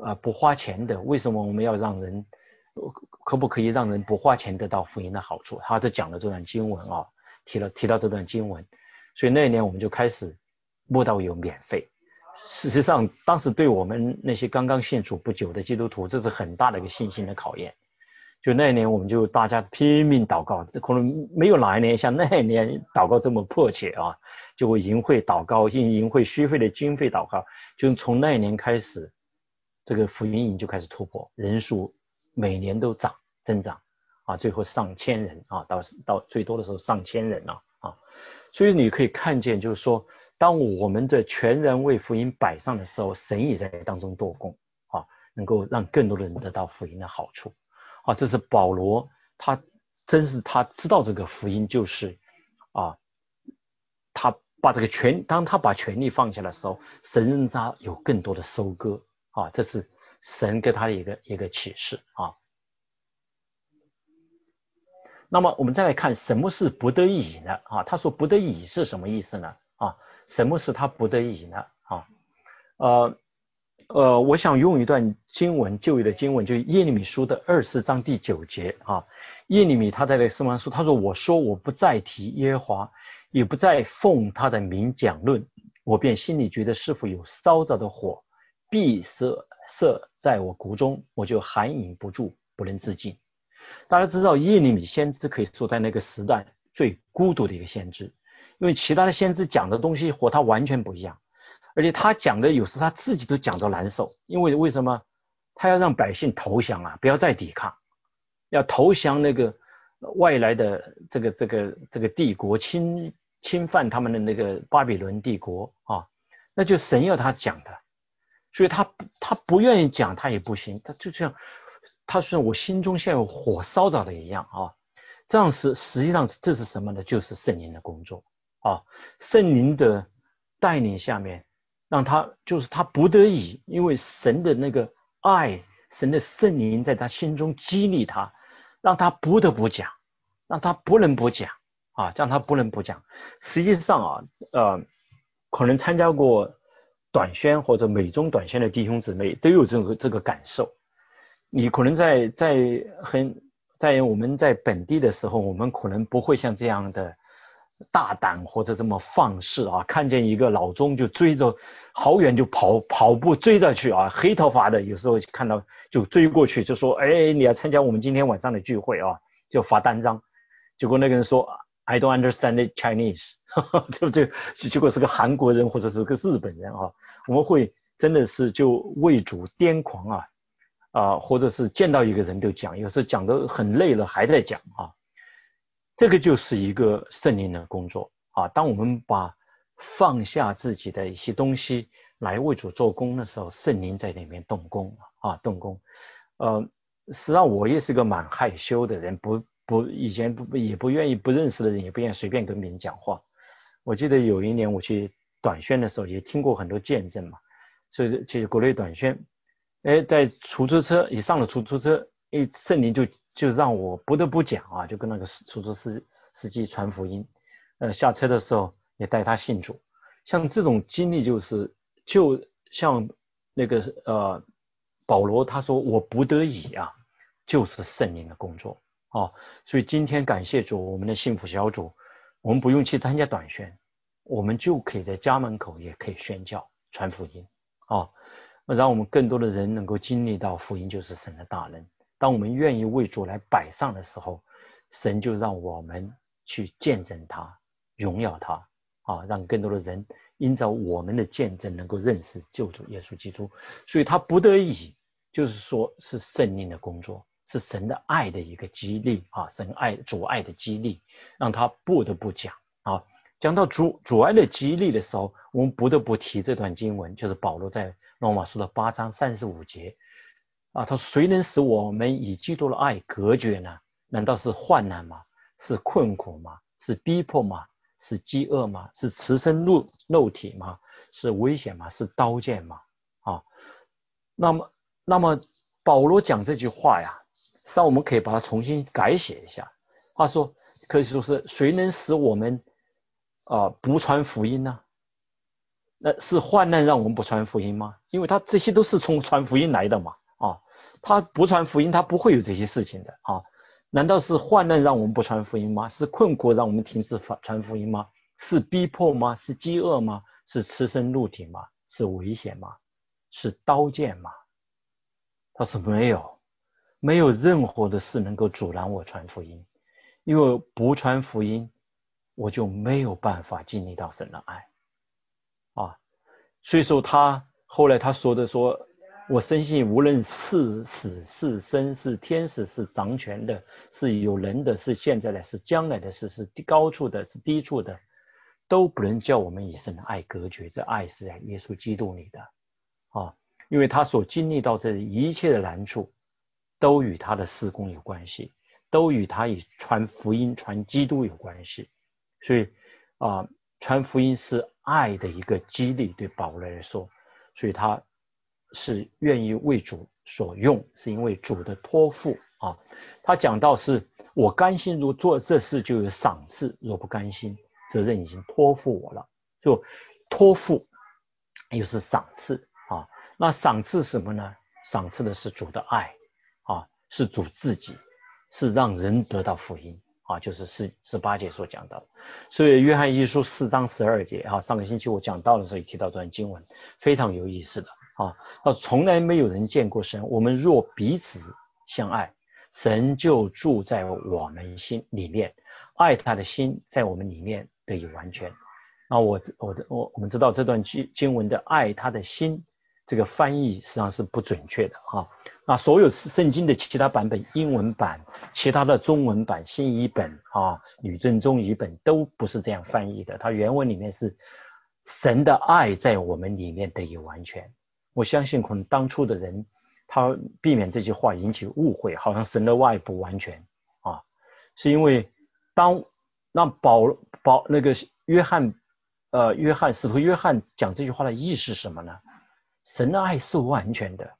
啊不花钱的，为什么我们要让人，可不可以让人不花钱得到福音的好处？他就讲了这段经文啊，提了提到这段经文，所以那一年我们就开始摸到有免费。事实上，当时对我们那些刚刚信主不久的基督徒，这是很大的一个信心的考验。就那一年，我们就大家拼命祷告，可能没有哪一年像那一年祷告这么迫切啊！就为营会祷告，因营会续费的经费祷告，就从那一年开始，这个福音营就开始突破，人数每年都涨增长啊，最后上千人啊，到到最多的时候上千人啊啊！所以你可以看见，就是说，当我们的全人为福音摆上的时候，神也在当中做工啊，能够让更多的人得到福音的好处。啊，这是保罗，他真是他知道这个福音就是啊，他把这个权，当他把权力放下的时候，神让他有更多的收割啊，这是神给他的一个一个启示啊。那么我们再来看什么是不得已呢？啊，他说不得已是什么意思呢？啊，什么是他不得已呢？啊，呃。呃，我想用一段经文，旧约的经文，就是耶利米书的二十章第九节啊。耶利米他在那圣经书，他说：“我说我不再提耶和华，也不再奉他的名讲论，我便心里觉得是否有烧着的火，闭塞塞在我骨中，我就含饮不住，不能自禁。”大家知道，耶利米先知可以说在那个时代最孤独的一个先知，因为其他的先知讲的东西和他完全不一样。而且他讲的有时他自己都讲着难受，因为为什么？他要让百姓投降啊，不要再抵抗，要投降那个外来的这个这个这个帝国侵侵犯他们的那个巴比伦帝国啊，那就神要他讲的，所以他他不愿意讲他也不行，他就这样，他说我心中像有火烧着的一样啊，这样是实际上这是什么呢？就是圣灵的工作啊，圣灵的带领下面。让他就是他不得已，因为神的那个爱，神的圣灵在他心中激励他，让他不得不讲，让他不能不讲啊，让他不能不讲。实际上啊，呃，可能参加过短宣或者美中短宣的弟兄姊妹都有这个这个感受。你可能在在很在我们在本地的时候，我们可能不会像这样的。大胆或者这么放肆啊！看见一个老钟就追着，好远就跑跑步追着去啊！黑头发的有时候看到就追过去，就说：“哎，你要参加我们今天晚上的聚会啊？”就发单张。结果那个人说：“I don't understand Chinese。”这这结果是个韩国人或者是个日本人啊！我们会真的是就为主癫狂啊啊！或者是见到一个人就讲，有时候讲的很累了还在讲啊。这个就是一个圣灵的工作啊！当我们把放下自己的一些东西来为主做工的时候，圣灵在里面动工啊，动工。呃，实际上我也是个蛮害羞的人，不不，以前不也不愿意不认识的人也不愿意随便跟别人讲话。我记得有一年我去短宣的时候，也听过很多见证嘛，所以去国内短宣，哎，在出租车一上了出租车，哎圣灵就。就让我不得不讲啊，就跟那个出租司司机传福音，呃，下车的时候也带他信主。像这种经历，就是就像那个呃保罗他说我不得已啊，就是圣灵的工作啊。所以今天感谢主，我们的幸福小组，我们不用去参加短宣，我们就可以在家门口也可以宣教传福音啊，让我们更多的人能够经历到福音就是神的大能。当我们愿意为主来摆上的时候，神就让我们去见证他，荣耀他啊，让更多的人因着我们的见证能够认识救主耶稣基督。所以他不得已，就是说是圣灵的工作，是神的爱的一个激励啊，神爱主爱的激励，让他不得不讲啊。讲到主主爱的激励的时候，我们不得不提这段经文，就是保罗在罗马书的八章三十五节。啊，他说：“谁能使我们以基督的爱隔绝呢？难道是患难吗？是困苦吗？是逼迫吗？是饥饿吗？是持身肉肉体吗？是危险吗？是刀剑吗？啊，那么，那么保罗讲这句话呀，实际上我们可以把它重新改写一下。他说，可以说是谁能使我们啊不传福音呢？那是患难让我们不传福音吗？因为他这些都是从传福音来的嘛。”啊，他不传福音，他不会有这些事情的啊？难道是患难让我们不传福音吗？是困苦让我们停止传传福音吗？是逼迫吗？是饥饿吗？是赤身露体吗？是危险吗？是刀剑吗？他说没有，没有任何的事能够阻拦我传福音，因为不传福音，我就没有办法经历到神的爱啊。所以说他后来他说的说，我深信无论是死是生是天使是掌权的，是有人的是现在的，是将来的事是高处的是低处的，都不能叫我们以神的爱隔绝。这爱是在耶稣基督里的啊，因为他所经历到这一切的难处。都与他的施工有关系，都与他以传福音、传基督有关系。所以啊，传福音是爱的一个激励，对保罗来说，所以他是愿意为主所用，是因为主的托付啊。他讲到是我甘心，如做这事就有赏赐；若不甘心，责任已经托付我了。就托付又是赏赐啊。那赏赐什么呢？赏赐的是主的爱啊。是主自己，是让人得到福音啊，就是四十八节所讲到的。所以约翰一书四章十二节啊，上个星期我讲到的时候也提到这段经文，非常有意思的啊。那从来没有人见过神，我们若彼此相爱，神就住在我们心里面，爱他的心在我们里面得以完全。那我我我我们知道这段经经文的爱他的心。这个翻译实际上是不准确的哈。那所有圣经的其他版本，英文版、其他的中文版、新译本啊、吕正中译本都不是这样翻译的。它原文里面是神的爱在我们里面得以完全。我相信可能当初的人他避免这句话引起误会，好像神的爱不完全啊，是因为当那保保那个约翰呃约翰使徒约翰讲这句话的意思是什么呢？神的爱是完全的，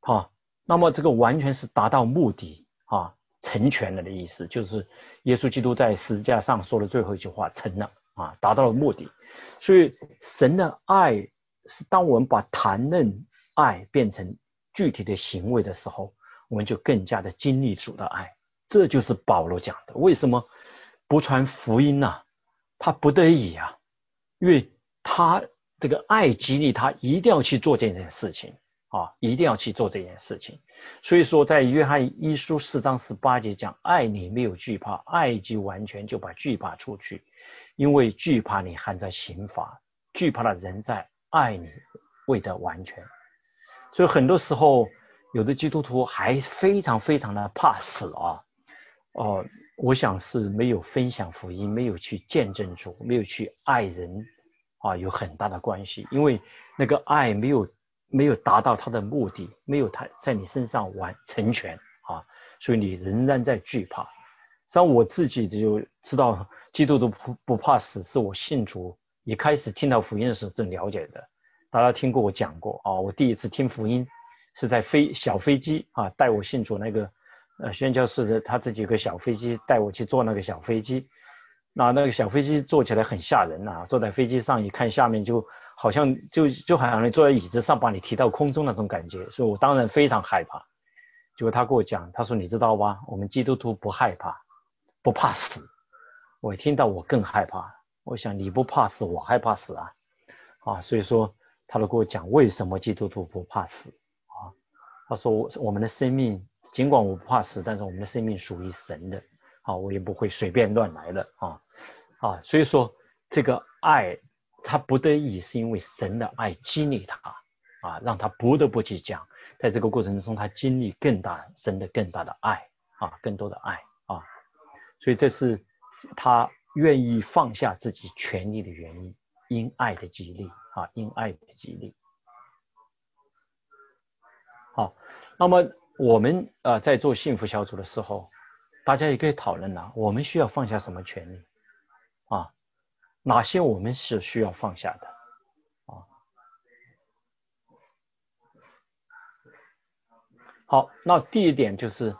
哈，那么这个完全是达到目的啊，成全了的意思，就是耶稣基督在十字架上说的最后一句话成了啊，达到了目的。所以神的爱是当我们把谈论爱变成具体的行为的时候，我们就更加的经历主的爱。这就是保罗讲的，为什么不传福音呢？他不得已啊，因为他。这个爱激励他一定要去做这件事情啊，一定要去做这件事情。所以说，在约翰一书四章十八节讲，爱你没有惧怕，爱即完全就把惧怕出去，因为惧怕你还在刑罚，惧怕的人在爱你未得完全。所以很多时候，有的基督徒还非常非常的怕死啊，哦，我想是没有分享福音，没有去见证主，没有去爱人。啊，有很大的关系，因为那个爱没有没有达到他的目的，没有他在你身上完成全啊，所以你仍然在惧怕。像我自己就知道，基督徒不不怕死，是我信主一开始听到福音的时候就了解的。大家听过我讲过啊，我第一次听福音是在飞小飞机啊，带我信主那个呃宣教士的他自己有个小飞机带我去坐那个小飞机。那那个小飞机坐起来很吓人呐，坐在飞机上一看下面就好像就就好像你坐在椅子上把你提到空中那种感觉，所以我当然非常害怕。结果他跟我讲，他说你知道吧，我们基督徒不害怕，不怕死。我听到我更害怕，我想你不怕死，我害怕死啊，啊，所以说他都跟我讲为什么基督徒不怕死啊？他说我我们的生命尽管我不怕死，但是我们的生命属于神的。啊，我也不会随便乱来的啊啊，所以说这个爱他不得已是因为神的爱激励他啊，让他不得不去讲，在这个过程中他经历更大神的更大的爱啊，更多的爱啊，所以这是他愿意放下自己权利的原因，因爱的激励啊，因爱的激励。好，那么我们啊在做幸福小组的时候。大家也可以讨论了，我们需要放下什么权利啊？哪些我们是需要放下的啊？好，那第一点就是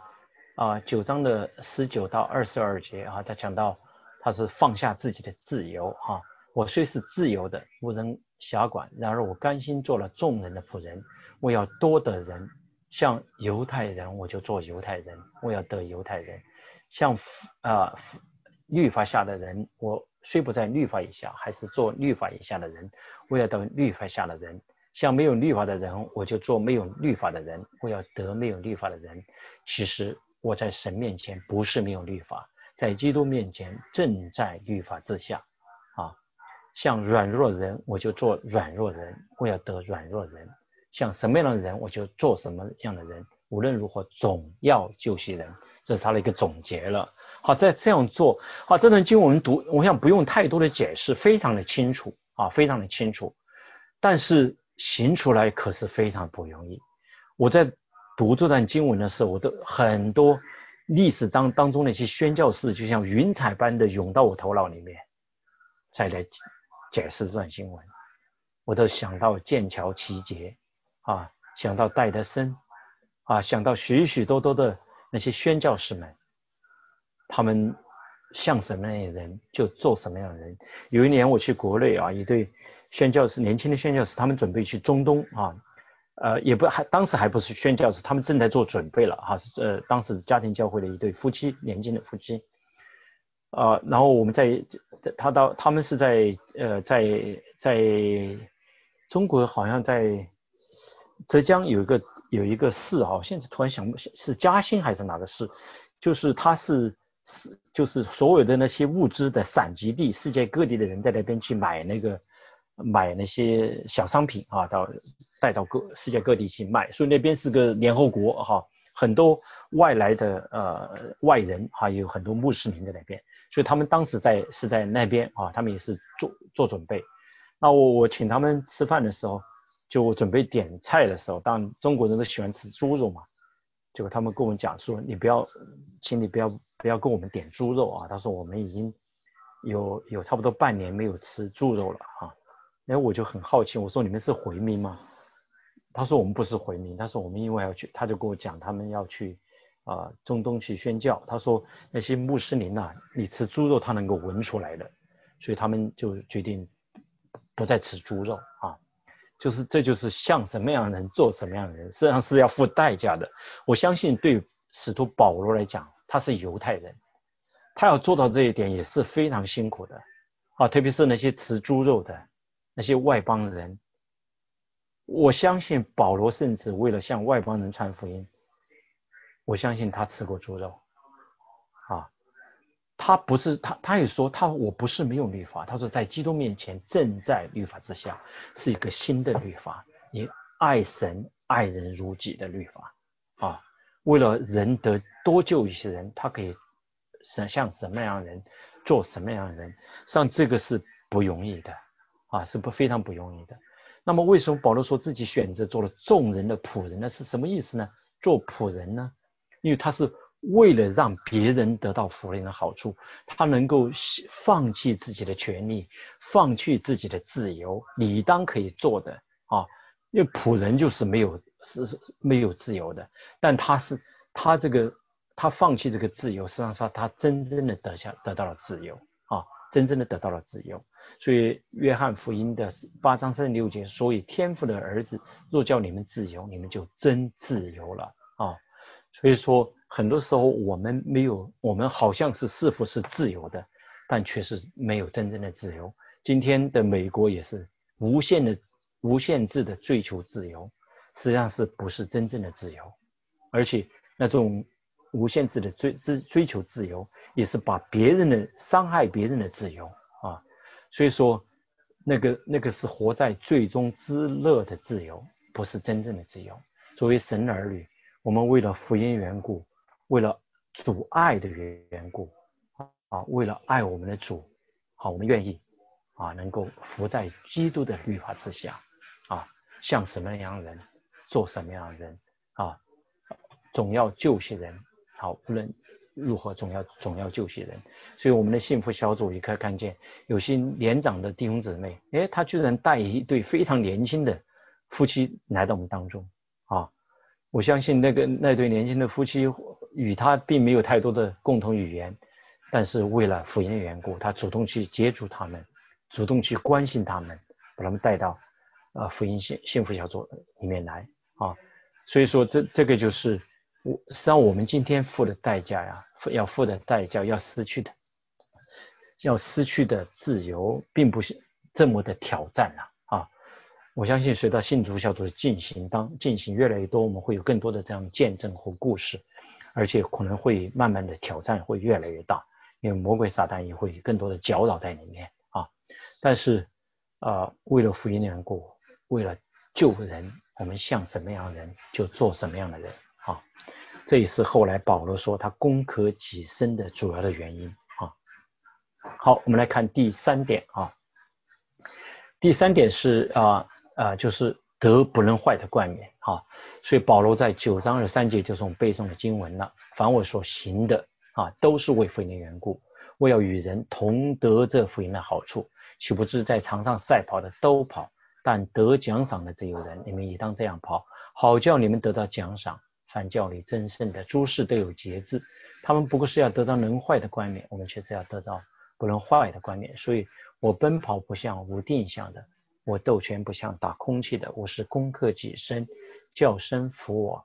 啊，九章的十九到二十二节啊，他讲到他是放下自己的自由啊。我虽是自由的，无人辖管，然而我甘心做了众人的仆人，我要多得人，像犹太人我就做犹太人，我要得犹太人。像啊律法下的人，我虽不在律法以下，还是做律法以下的人。为了等律法下的人，像没有律法的人，我就做没有律法的人，我要得没有律法的人。其实我在神面前不是没有律法，在基督面前正在律法之下。啊，像软弱人，我就做软弱人，我要得软弱人。像什么样的人，我就做什么样的人。无论如何，总要救些人。这是他的一个总结了。好，再这样做。好，这段经文读，我想不用太多的解释，非常的清楚啊，非常的清楚。但是。行出来可是非常不容易。我在读这段经文的时候，我的很多历史当当中那些宣教士，就像云彩般的涌到我头脑里面，再来解释这段经文，我都想到剑桥奇杰啊，想到戴德森啊，想到许许多多的那些宣教士们，他们像什么样的人就做什么样的人。有一年我去国内啊，一对。宣教士，年轻的宣教士，他们准备去中东啊，呃，也不还当时还不是宣教士，他们正在做准备了哈，是呃，当时家庭教会的一对夫妻，年轻的夫妻，啊，然后我们在他到他们是在呃在在中国好像在浙江有一个有一个市啊，现在突然想不是嘉兴还是哪个市，就是他是是就是所有的那些物资的散集地，世界各地的人在那边去买那个。买那些小商品啊，到带到各世界各地去卖，所以那边是个联合国哈，很多外来的呃外人哈，有很多穆斯林在那边，所以他们当时在是在那边啊，他们也是做做准备。那我我请他们吃饭的时候，就我准备点菜的时候，当中国人都喜欢吃猪肉嘛，结果他们跟我们讲说，你不要，请你不要不要跟我们点猪肉啊，他说我们已经有有差不多半年没有吃猪肉了啊。然后我就很好奇，我说你们是回民吗？他说我们不是回民，他说我们因为要去，他就跟我讲他们要去啊中东去宣教。他说那些穆斯林呐，你吃猪肉他能够闻出来的，所以他们就决定不再吃猪肉啊。就是这就是像什么样的人做什么样的人，实际上是要付代价的。我相信对使徒保罗来讲，他是犹太人，他要做到这一点也是非常辛苦的啊，特别是那些吃猪肉的。那些外邦人，我相信保罗甚至为了向外邦人传福音，我相信他吃过猪肉，啊，他不是他，他也说他我不是没有律法，他说在基督面前正在律法之下，是一个新的律法，你爱神爱人如己的律法，啊，为了人得多救一些人，他可以想像什么样人做什么样的人，像这个是不容易的。啊，是不非常不容易的。那么为什么保罗说自己选择做了众人的仆人呢？是什么意思呢？做仆人呢？因为他是为了让别人得到福音的好处，他能够放弃自己的权利，放弃自己的自由，理当可以做的啊。因为仆人就是没有是是没有自由的，但他是他这个他放弃这个自由，实际上是他真正的得下得到了自由啊，真正的得到了自由。所以约翰福音的八章三十六节，所以天父的儿子若叫你们自由，你们就真自由了啊！所以说很多时候我们没有，我们好像是似乎是自由的，但却是没有真正的自由。今天的美国也是无限的、无限制的追求自由，实际上是不是真正的自由？而且那种无限制的追追追求自由，也是把别人的伤害别人的自由啊。所以说，那个那个是活在最终之乐的自由，不是真正的自由。作为神儿女，我们为了福音缘故，为了主爱的缘故，啊，为了爱我们的主，好，我们愿意啊，能够服在基督的律法之下，啊，像什么样人，做什么样的人，啊，总要救些人，好，无论。如何总要总要救些人，所以我们的幸福小组也可以看见，有些年长的弟兄姊妹，哎，他居然带一对非常年轻的夫妻来到我们当中啊！我相信那个那对年轻的夫妻与他并没有太多的共同语言，但是为了福音的缘故，他主动去接触他们，主动去关心他们，把他们带到呃福音幸幸福小组里面来啊！所以说这这个就是。我实际上，我们今天付的代价呀，要付的代价，要失去的，要失去的自由，并不是这么的挑战了啊！我相信随着信主小组的进行，当进行越来越多，我们会有更多的这样见证和故事，而且可能会慢慢的挑战会越来越大，因为魔鬼撒旦也会更多的搅扰在里面啊。但是啊，为了福音的缘故，为了救人，我们像什么样的人就做什么样的人啊。这也是后来保罗说他攻克己身的主要的原因啊。好，我们来看第三点啊。第三点是啊。啊，就是德不能坏的冠冕啊，所以保罗在九章二三节就是我们背诵的经文了。凡我所行的啊，都是为福音的缘故，我要与人同得这福音的好处，岂不知在场上赛跑的都跑，但得奖赏的只有人，你们也当这样跑，好叫你们得到奖赏。凡教里真圣的诸事都有节制，他们不过是要得到能坏的冠冕，我们却是要得到不能坏的冠冕。所以我奔跑不像无定向的。我斗拳不像打空气的，我是攻克己身，叫声服我，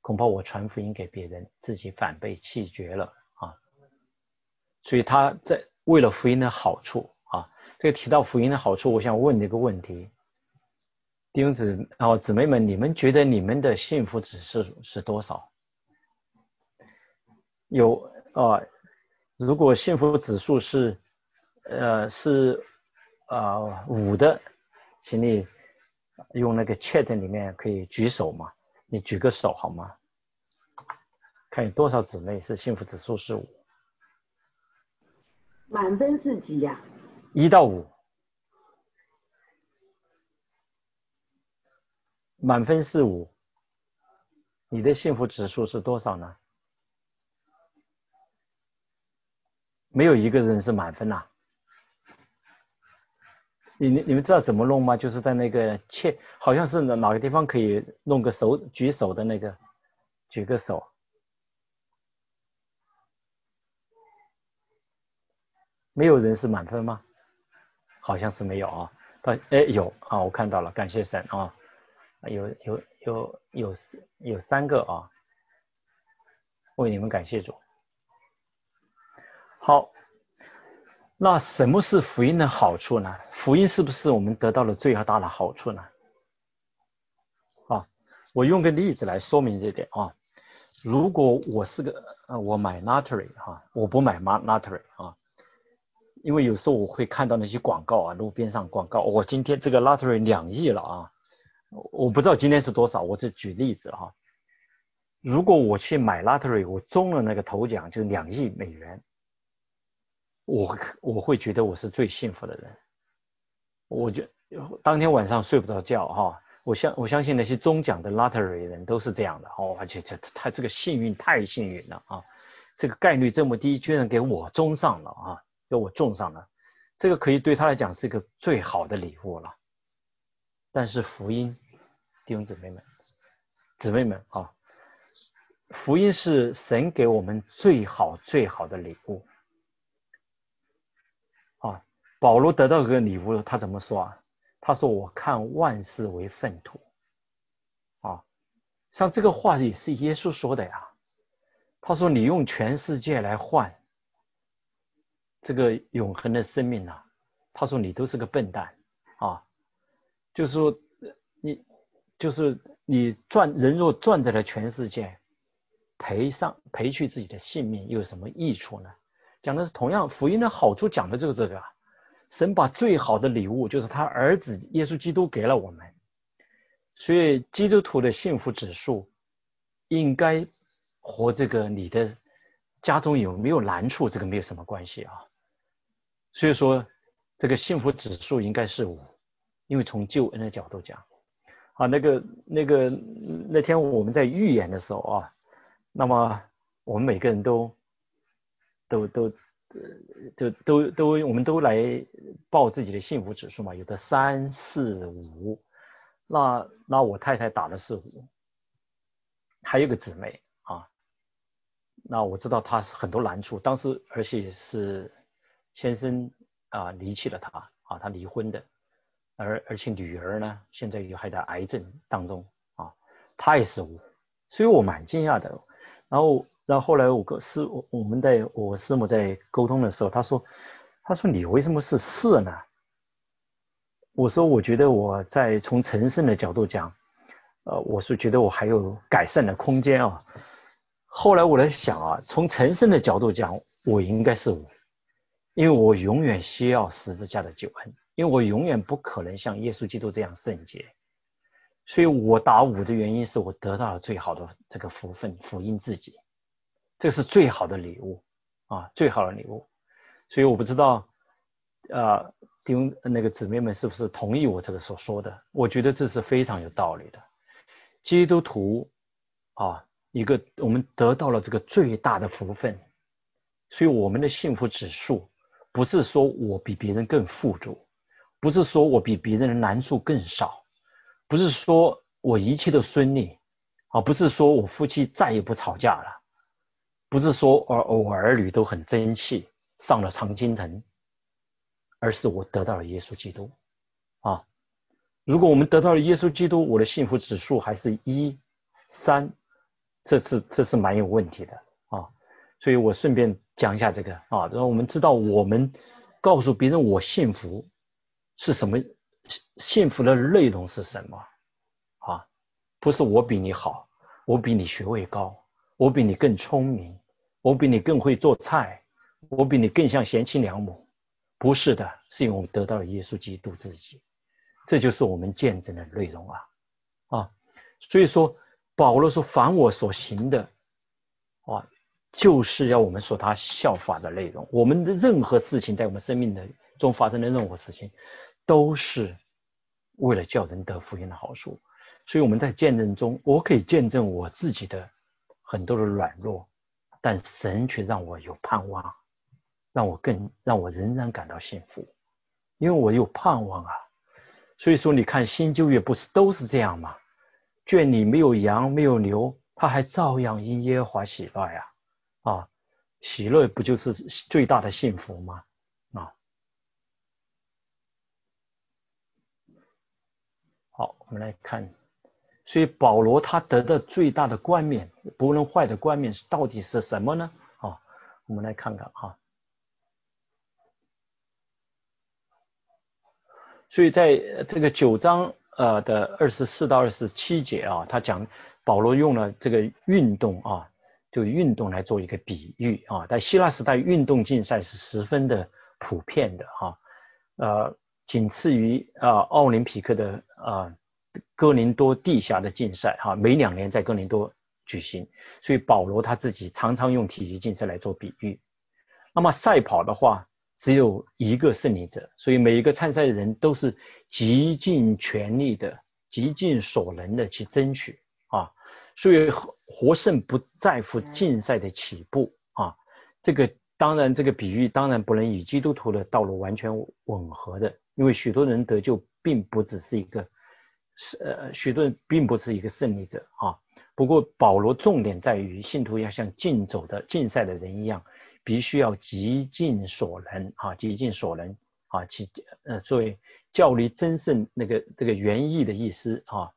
恐怕我传福音给别人，自己反被弃绝了啊！所以他在为了福音的好处啊，这个提到福音的好处，我想问你一个问题，弟兄姊然后姊妹们，你们觉得你们的幸福指数是多少？有啊，如果幸福指数是呃是啊五的。请你用那个 chat 里面可以举手嘛？你举个手好吗？看有多少姊妹是幸福指数是五？
满分是几呀？
一到五。满分是五，你的幸福指数是多少呢？没有一个人是满分呐。你你你们知道怎么弄吗？就是在那个切，好像是哪哪个地方可以弄个手举手的那个，举个手。没有人是满分吗？好像是没有啊。但哎有啊，我看到了，感谢神啊，有有有有有三个啊，为你们感谢主。好。那什么是福音的好处呢？福音是不是我们得到了最大的好处呢？啊，我用个例子来说明这点啊。如果我是个呃，我买 lottery 哈，我不买 lottery 啊，因为有时候我会看到那些广告啊，路边上广告，我今天这个 lottery 两亿了啊，我不知道今天是多少，我只举例子哈。如果我去买 lottery，我中了那个头奖，就两亿美元。我我会觉得我是最幸福的人，我就当天晚上睡不着觉哈。我相我相信那些中奖的 lottery 人都是这样的哦，而且这他这个幸运太幸运了啊，这个概率这么低，居然给我中上了啊，给我中上了，这个可以对他来讲是一个最好的礼物了。但是福音，弟兄姊妹们，姊妹们啊，福音是神给我们最好最好的礼物。保罗得到个礼物，他怎么说啊？他说：“我看万事为粪土。”啊，像这个话也是耶稣说的呀。他说：“你用全世界来换这个永恒的生命啊！”他说：“你都是个笨蛋啊！”就是说，你就是你赚人若赚得了全世界，赔上赔去自己的性命又有什么益处呢？讲的是同样福音的好处，讲的就是这个。啊神把最好的礼物，就是他儿子耶稣基督给了我们，所以基督徒的幸福指数应该和这个你的家中有没有难处这个没有什么关系啊。所以说这个幸福指数应该是五，因为从救恩的角度讲，啊那个那个那天我们在预演的时候啊，那么我们每个人都都都。呃，就都都，我们都来报自己的幸福指数嘛，有的三四五，那那我太太打的是五，还有个姊妹啊，那我知道她很多难处，当时而且是先生啊离弃了她啊，她离婚的，而而且女儿呢现在又还在癌症当中啊，她也是五，所以我蛮惊讶的，然后。然后后来我跟师我我们在我师母在沟通的时候，他说，他说你为什么是四呢？我说我觉得我在从成圣的角度讲，呃，我是觉得我还有改善的空间啊。后来我在想啊，从成圣的角度讲，我应该是五，因为我永远需要十字架的救恩，因为我永远不可能像耶稣基督这样圣洁，所以我打五的原因是我得到了最好的这个福分，福音自己，这是最好的礼物啊，最好的礼物。所以我不知道，呃，弟兄那个姊妹们是不是同意我这个所说的？我觉得这是非常有道理的，基督徒啊。一个，我们得到了这个最大的福分，所以我们的幸福指数不是说我比别人更富足，不是说我比别人的难处更少，不是说我一切都顺利，啊，不是说我夫妻再也不吵架了，不是说哦我儿女都很争气，上了常青藤，而是我得到了耶稣基督，啊，如果我们得到了耶稣基督，我的幸福指数还是一三。这是这是蛮有问题的啊，所以我顺便讲一下这个啊，然后我们知道我们告诉别人我幸福是什么，幸福的内容是什么啊？不是我比你好，我比你学位高，我比你更聪明，我比你更会做菜，我比你更像贤妻良母，不是的，是因为我们得到了耶稣基督自己，这就是我们见证的内容啊啊，所以说。保罗说：“凡我所行的，啊，就是要我们说他效法的内容。我们的任何事情，在我们生命的中发生的任何事情，都是为了叫人得福音的好处。所以我们在见证中，我可以见证我自己的很多的软弱，但神却让我有盼望，让我更让我仍然感到幸福，因为我有盼望啊。所以说，你看新旧约不是都是这样吗？”圈里没有羊，没有牛，他还照样因耶和华喜乐呀！啊，喜乐不就是最大的幸福吗？啊，好，我们来看，所以保罗他得的最大的冠冕，不能坏的冠冕是到底是什么呢？啊，我们来看看啊，所以在这个九章。呃的二十四到二十七节啊，他讲保罗用了这个运动啊，就运动来做一个比喻啊。在希腊时代，运动竞赛是十分的普遍的哈，呃，仅次于啊奥林匹克的啊哥林多地下的竞赛哈，每两年在哥林多举行，所以保罗他自己常常用体育竞赛来做比喻。那么赛跑的话。只有一个胜利者，所以每一个参赛的人都是极尽全力的、极尽所能的去争取啊。所以获胜不在乎竞赛的起步啊。这个当然，这个比喻当然不能与基督徒的道路完全吻合的，因为许多人得救并不只是一个是呃，许多人并不是一个胜利者啊。不过保罗重点在于信徒要像竞走的竞赛的人一样。必须要极尽所能啊，极尽所能啊，其呃作为教力真胜那个这个原意的意思啊，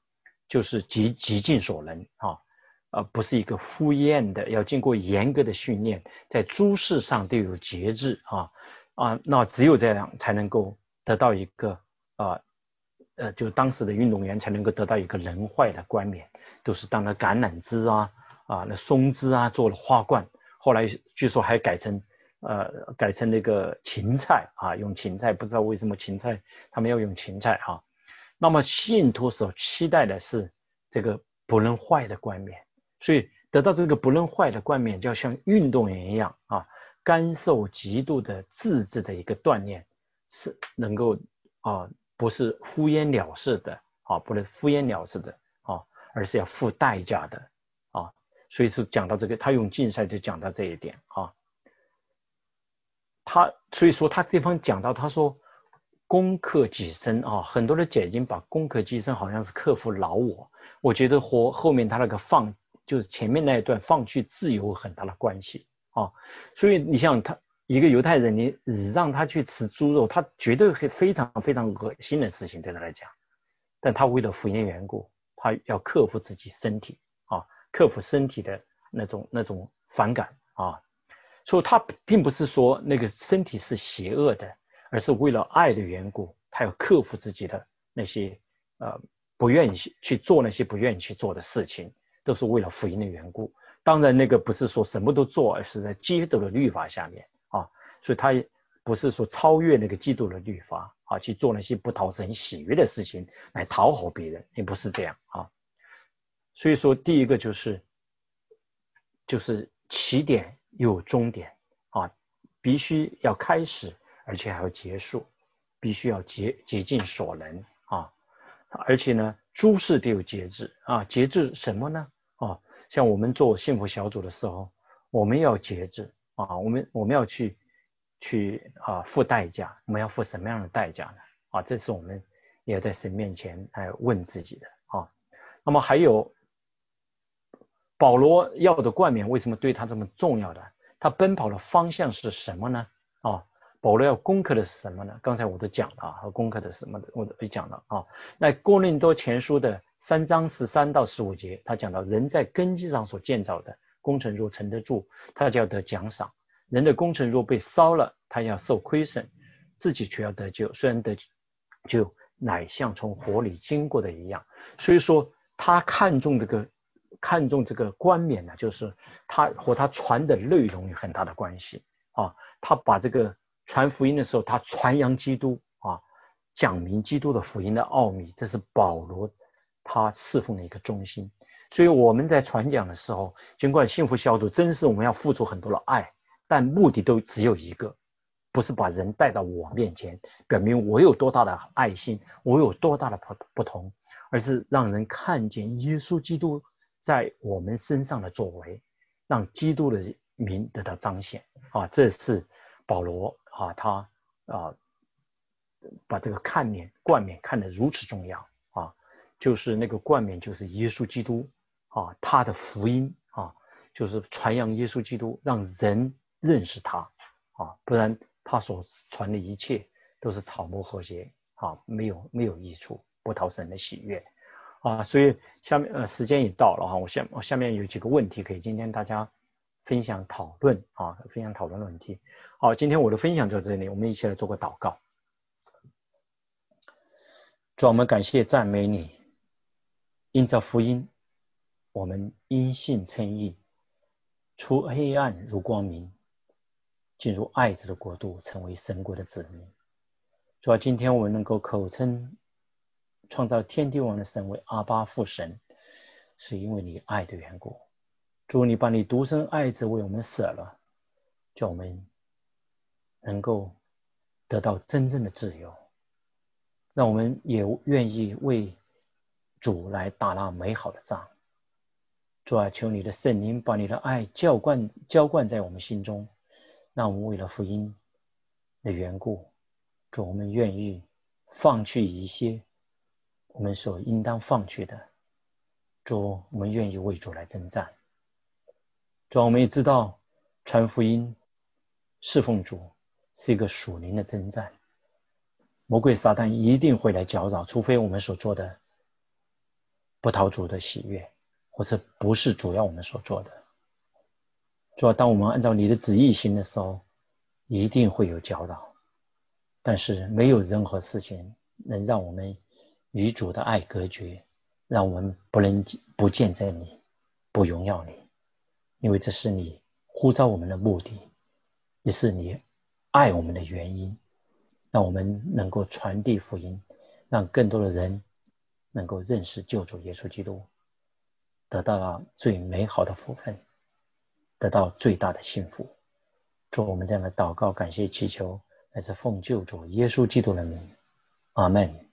就是极极尽所能啊，而不是一个敷衍的，要经过严格的训练，在诸事上都有节制啊啊，那只有这样才能够得到一个啊，呃就当时的运动员才能够得到一个人坏的冠冕，都是当了橄榄枝啊啊那松枝啊做了花冠。后来据说还改成，呃，改成那个芹菜啊，用芹菜，不知道为什么芹菜他们要用芹菜哈。那么信徒所期待的是这个不能坏的冠冕，所以得到这个不能坏的冠冕，就要像运动员一样啊，甘受极度的自制的一个锻炼，是能够啊，不是敷衍了事的啊，不能敷衍了事的啊，而是要付代价的啊。所以是讲到这个，他用竞赛就讲到这一点啊。他所以说他地方讲到，他说攻克己身啊，很多的解经把攻克己身好像是克服老我，我觉得和后面他那个放就是前面那一段放弃自由很大的关系啊。所以你像他一个犹太人，你你让他去吃猪肉，他绝对会非常非常恶心的事情对他来讲，但他为了福音缘故，他要克服自己身体啊。克服身体的那种那种反感啊，所以他并不是说那个身体是邪恶的，而是为了爱的缘故，他要克服自己的那些呃不愿意去做那些不愿意去做的事情，都是为了福音的缘故。当然，那个不是说什么都做，而是在基督的律法下面，所以他不是说超越那个基督的律法啊，去做那些不讨神喜悦的事情来讨好别人，也不是这样啊。所以说，第一个就是就是起点有终点啊，必须要开始，而且还要结束，必须要竭竭尽所能啊，而且呢，诸事都有节制啊，节制什么呢？啊，像我们做幸福小组的时候，我们要节制啊，我们我们要去去啊付代价，我们要付什么样的代价呢？啊，这是我们也要在神面前来问自己的啊。那么还有保罗要的冠冕为什么对他这么重要的？他奔跑的方向是什么呢？啊，保罗要攻克的是什么呢？刚才我都讲了啊，和攻克的什么的我都讲了啊。那哥林多前书的。三章十三到十五节，他讲到人在根基上所建造的工程若沉得住，他就要得奖赏；人的工程若被烧了，他要受亏损，自己却要得救。虽然得救，乃像从火里经过的一样。所以说，他看重这个，看重这个冠冕呢，就是他和他传的内容有很大的关系啊。他把这个传福音的时候，他传扬基督啊，讲明基督的福音的奥秘，这是保罗。他侍奉的一个中心，所以我们在传讲的时候，尽管幸福小组真是我们要付出很多的爱，但目的都只有一个，不是把人带到我面前，表明我有多大的爱心，我有多大的不不同，而是让人看见耶稣基督在我们身上的作为，让基督的名得到彰显啊！这是保罗啊，他啊把这个看冕冠冕看得如此重要啊。就是那个冠冕，就是耶稣基督啊，他的福音啊，就是传扬耶稣基督，让人认识他啊，不然他所传的一切都是草木和谐啊，没有没有益处，不讨神的喜悦啊。所以下面呃时间也到了哈，我下我下面有几个问题可以今天大家分享讨论啊，分享讨论的问题。好，今天我的分享就这里，我们一起来做个祷告。主，我们感谢赞美你。因着福音，我们因信称义，出黑暗如光明，进入爱子的国度，成为神国的子民。主啊，今天我们能够口称创造天地王的神为阿巴父神，是因为你爱的缘故。主，你把你独生爱子为我们舍了，叫我们能够得到真正的自由，让我们也愿意为。主来打那美好的仗，主啊，求你的圣灵把你的爱浇灌浇灌在我们心中，那我们为了福音的缘故，主，我们愿意放弃一些我们所应当放弃的，主，我们愿意为主来征战。主，我们也知道传福音、侍奉主是一个属灵的征战，魔鬼撒旦一定会来搅扰，除非我们所做的。不讨主的喜悦，或是不是主要我们所做的。主要当我们按照你的旨意行的时候，一定会有教导。但是没有任何事情能让我们与主的爱隔绝，让我们不能不见证你，不荣耀你，因为这是你呼召我们的目的，也是你爱我们的原因，让我们能够传递福音，让更多的人。能够认识救主耶稣基督，得到了最美好的福分，得到最大的幸福。做我们这样的祷告，感谢祈求，乃是奉救主耶稣基督的名，阿门。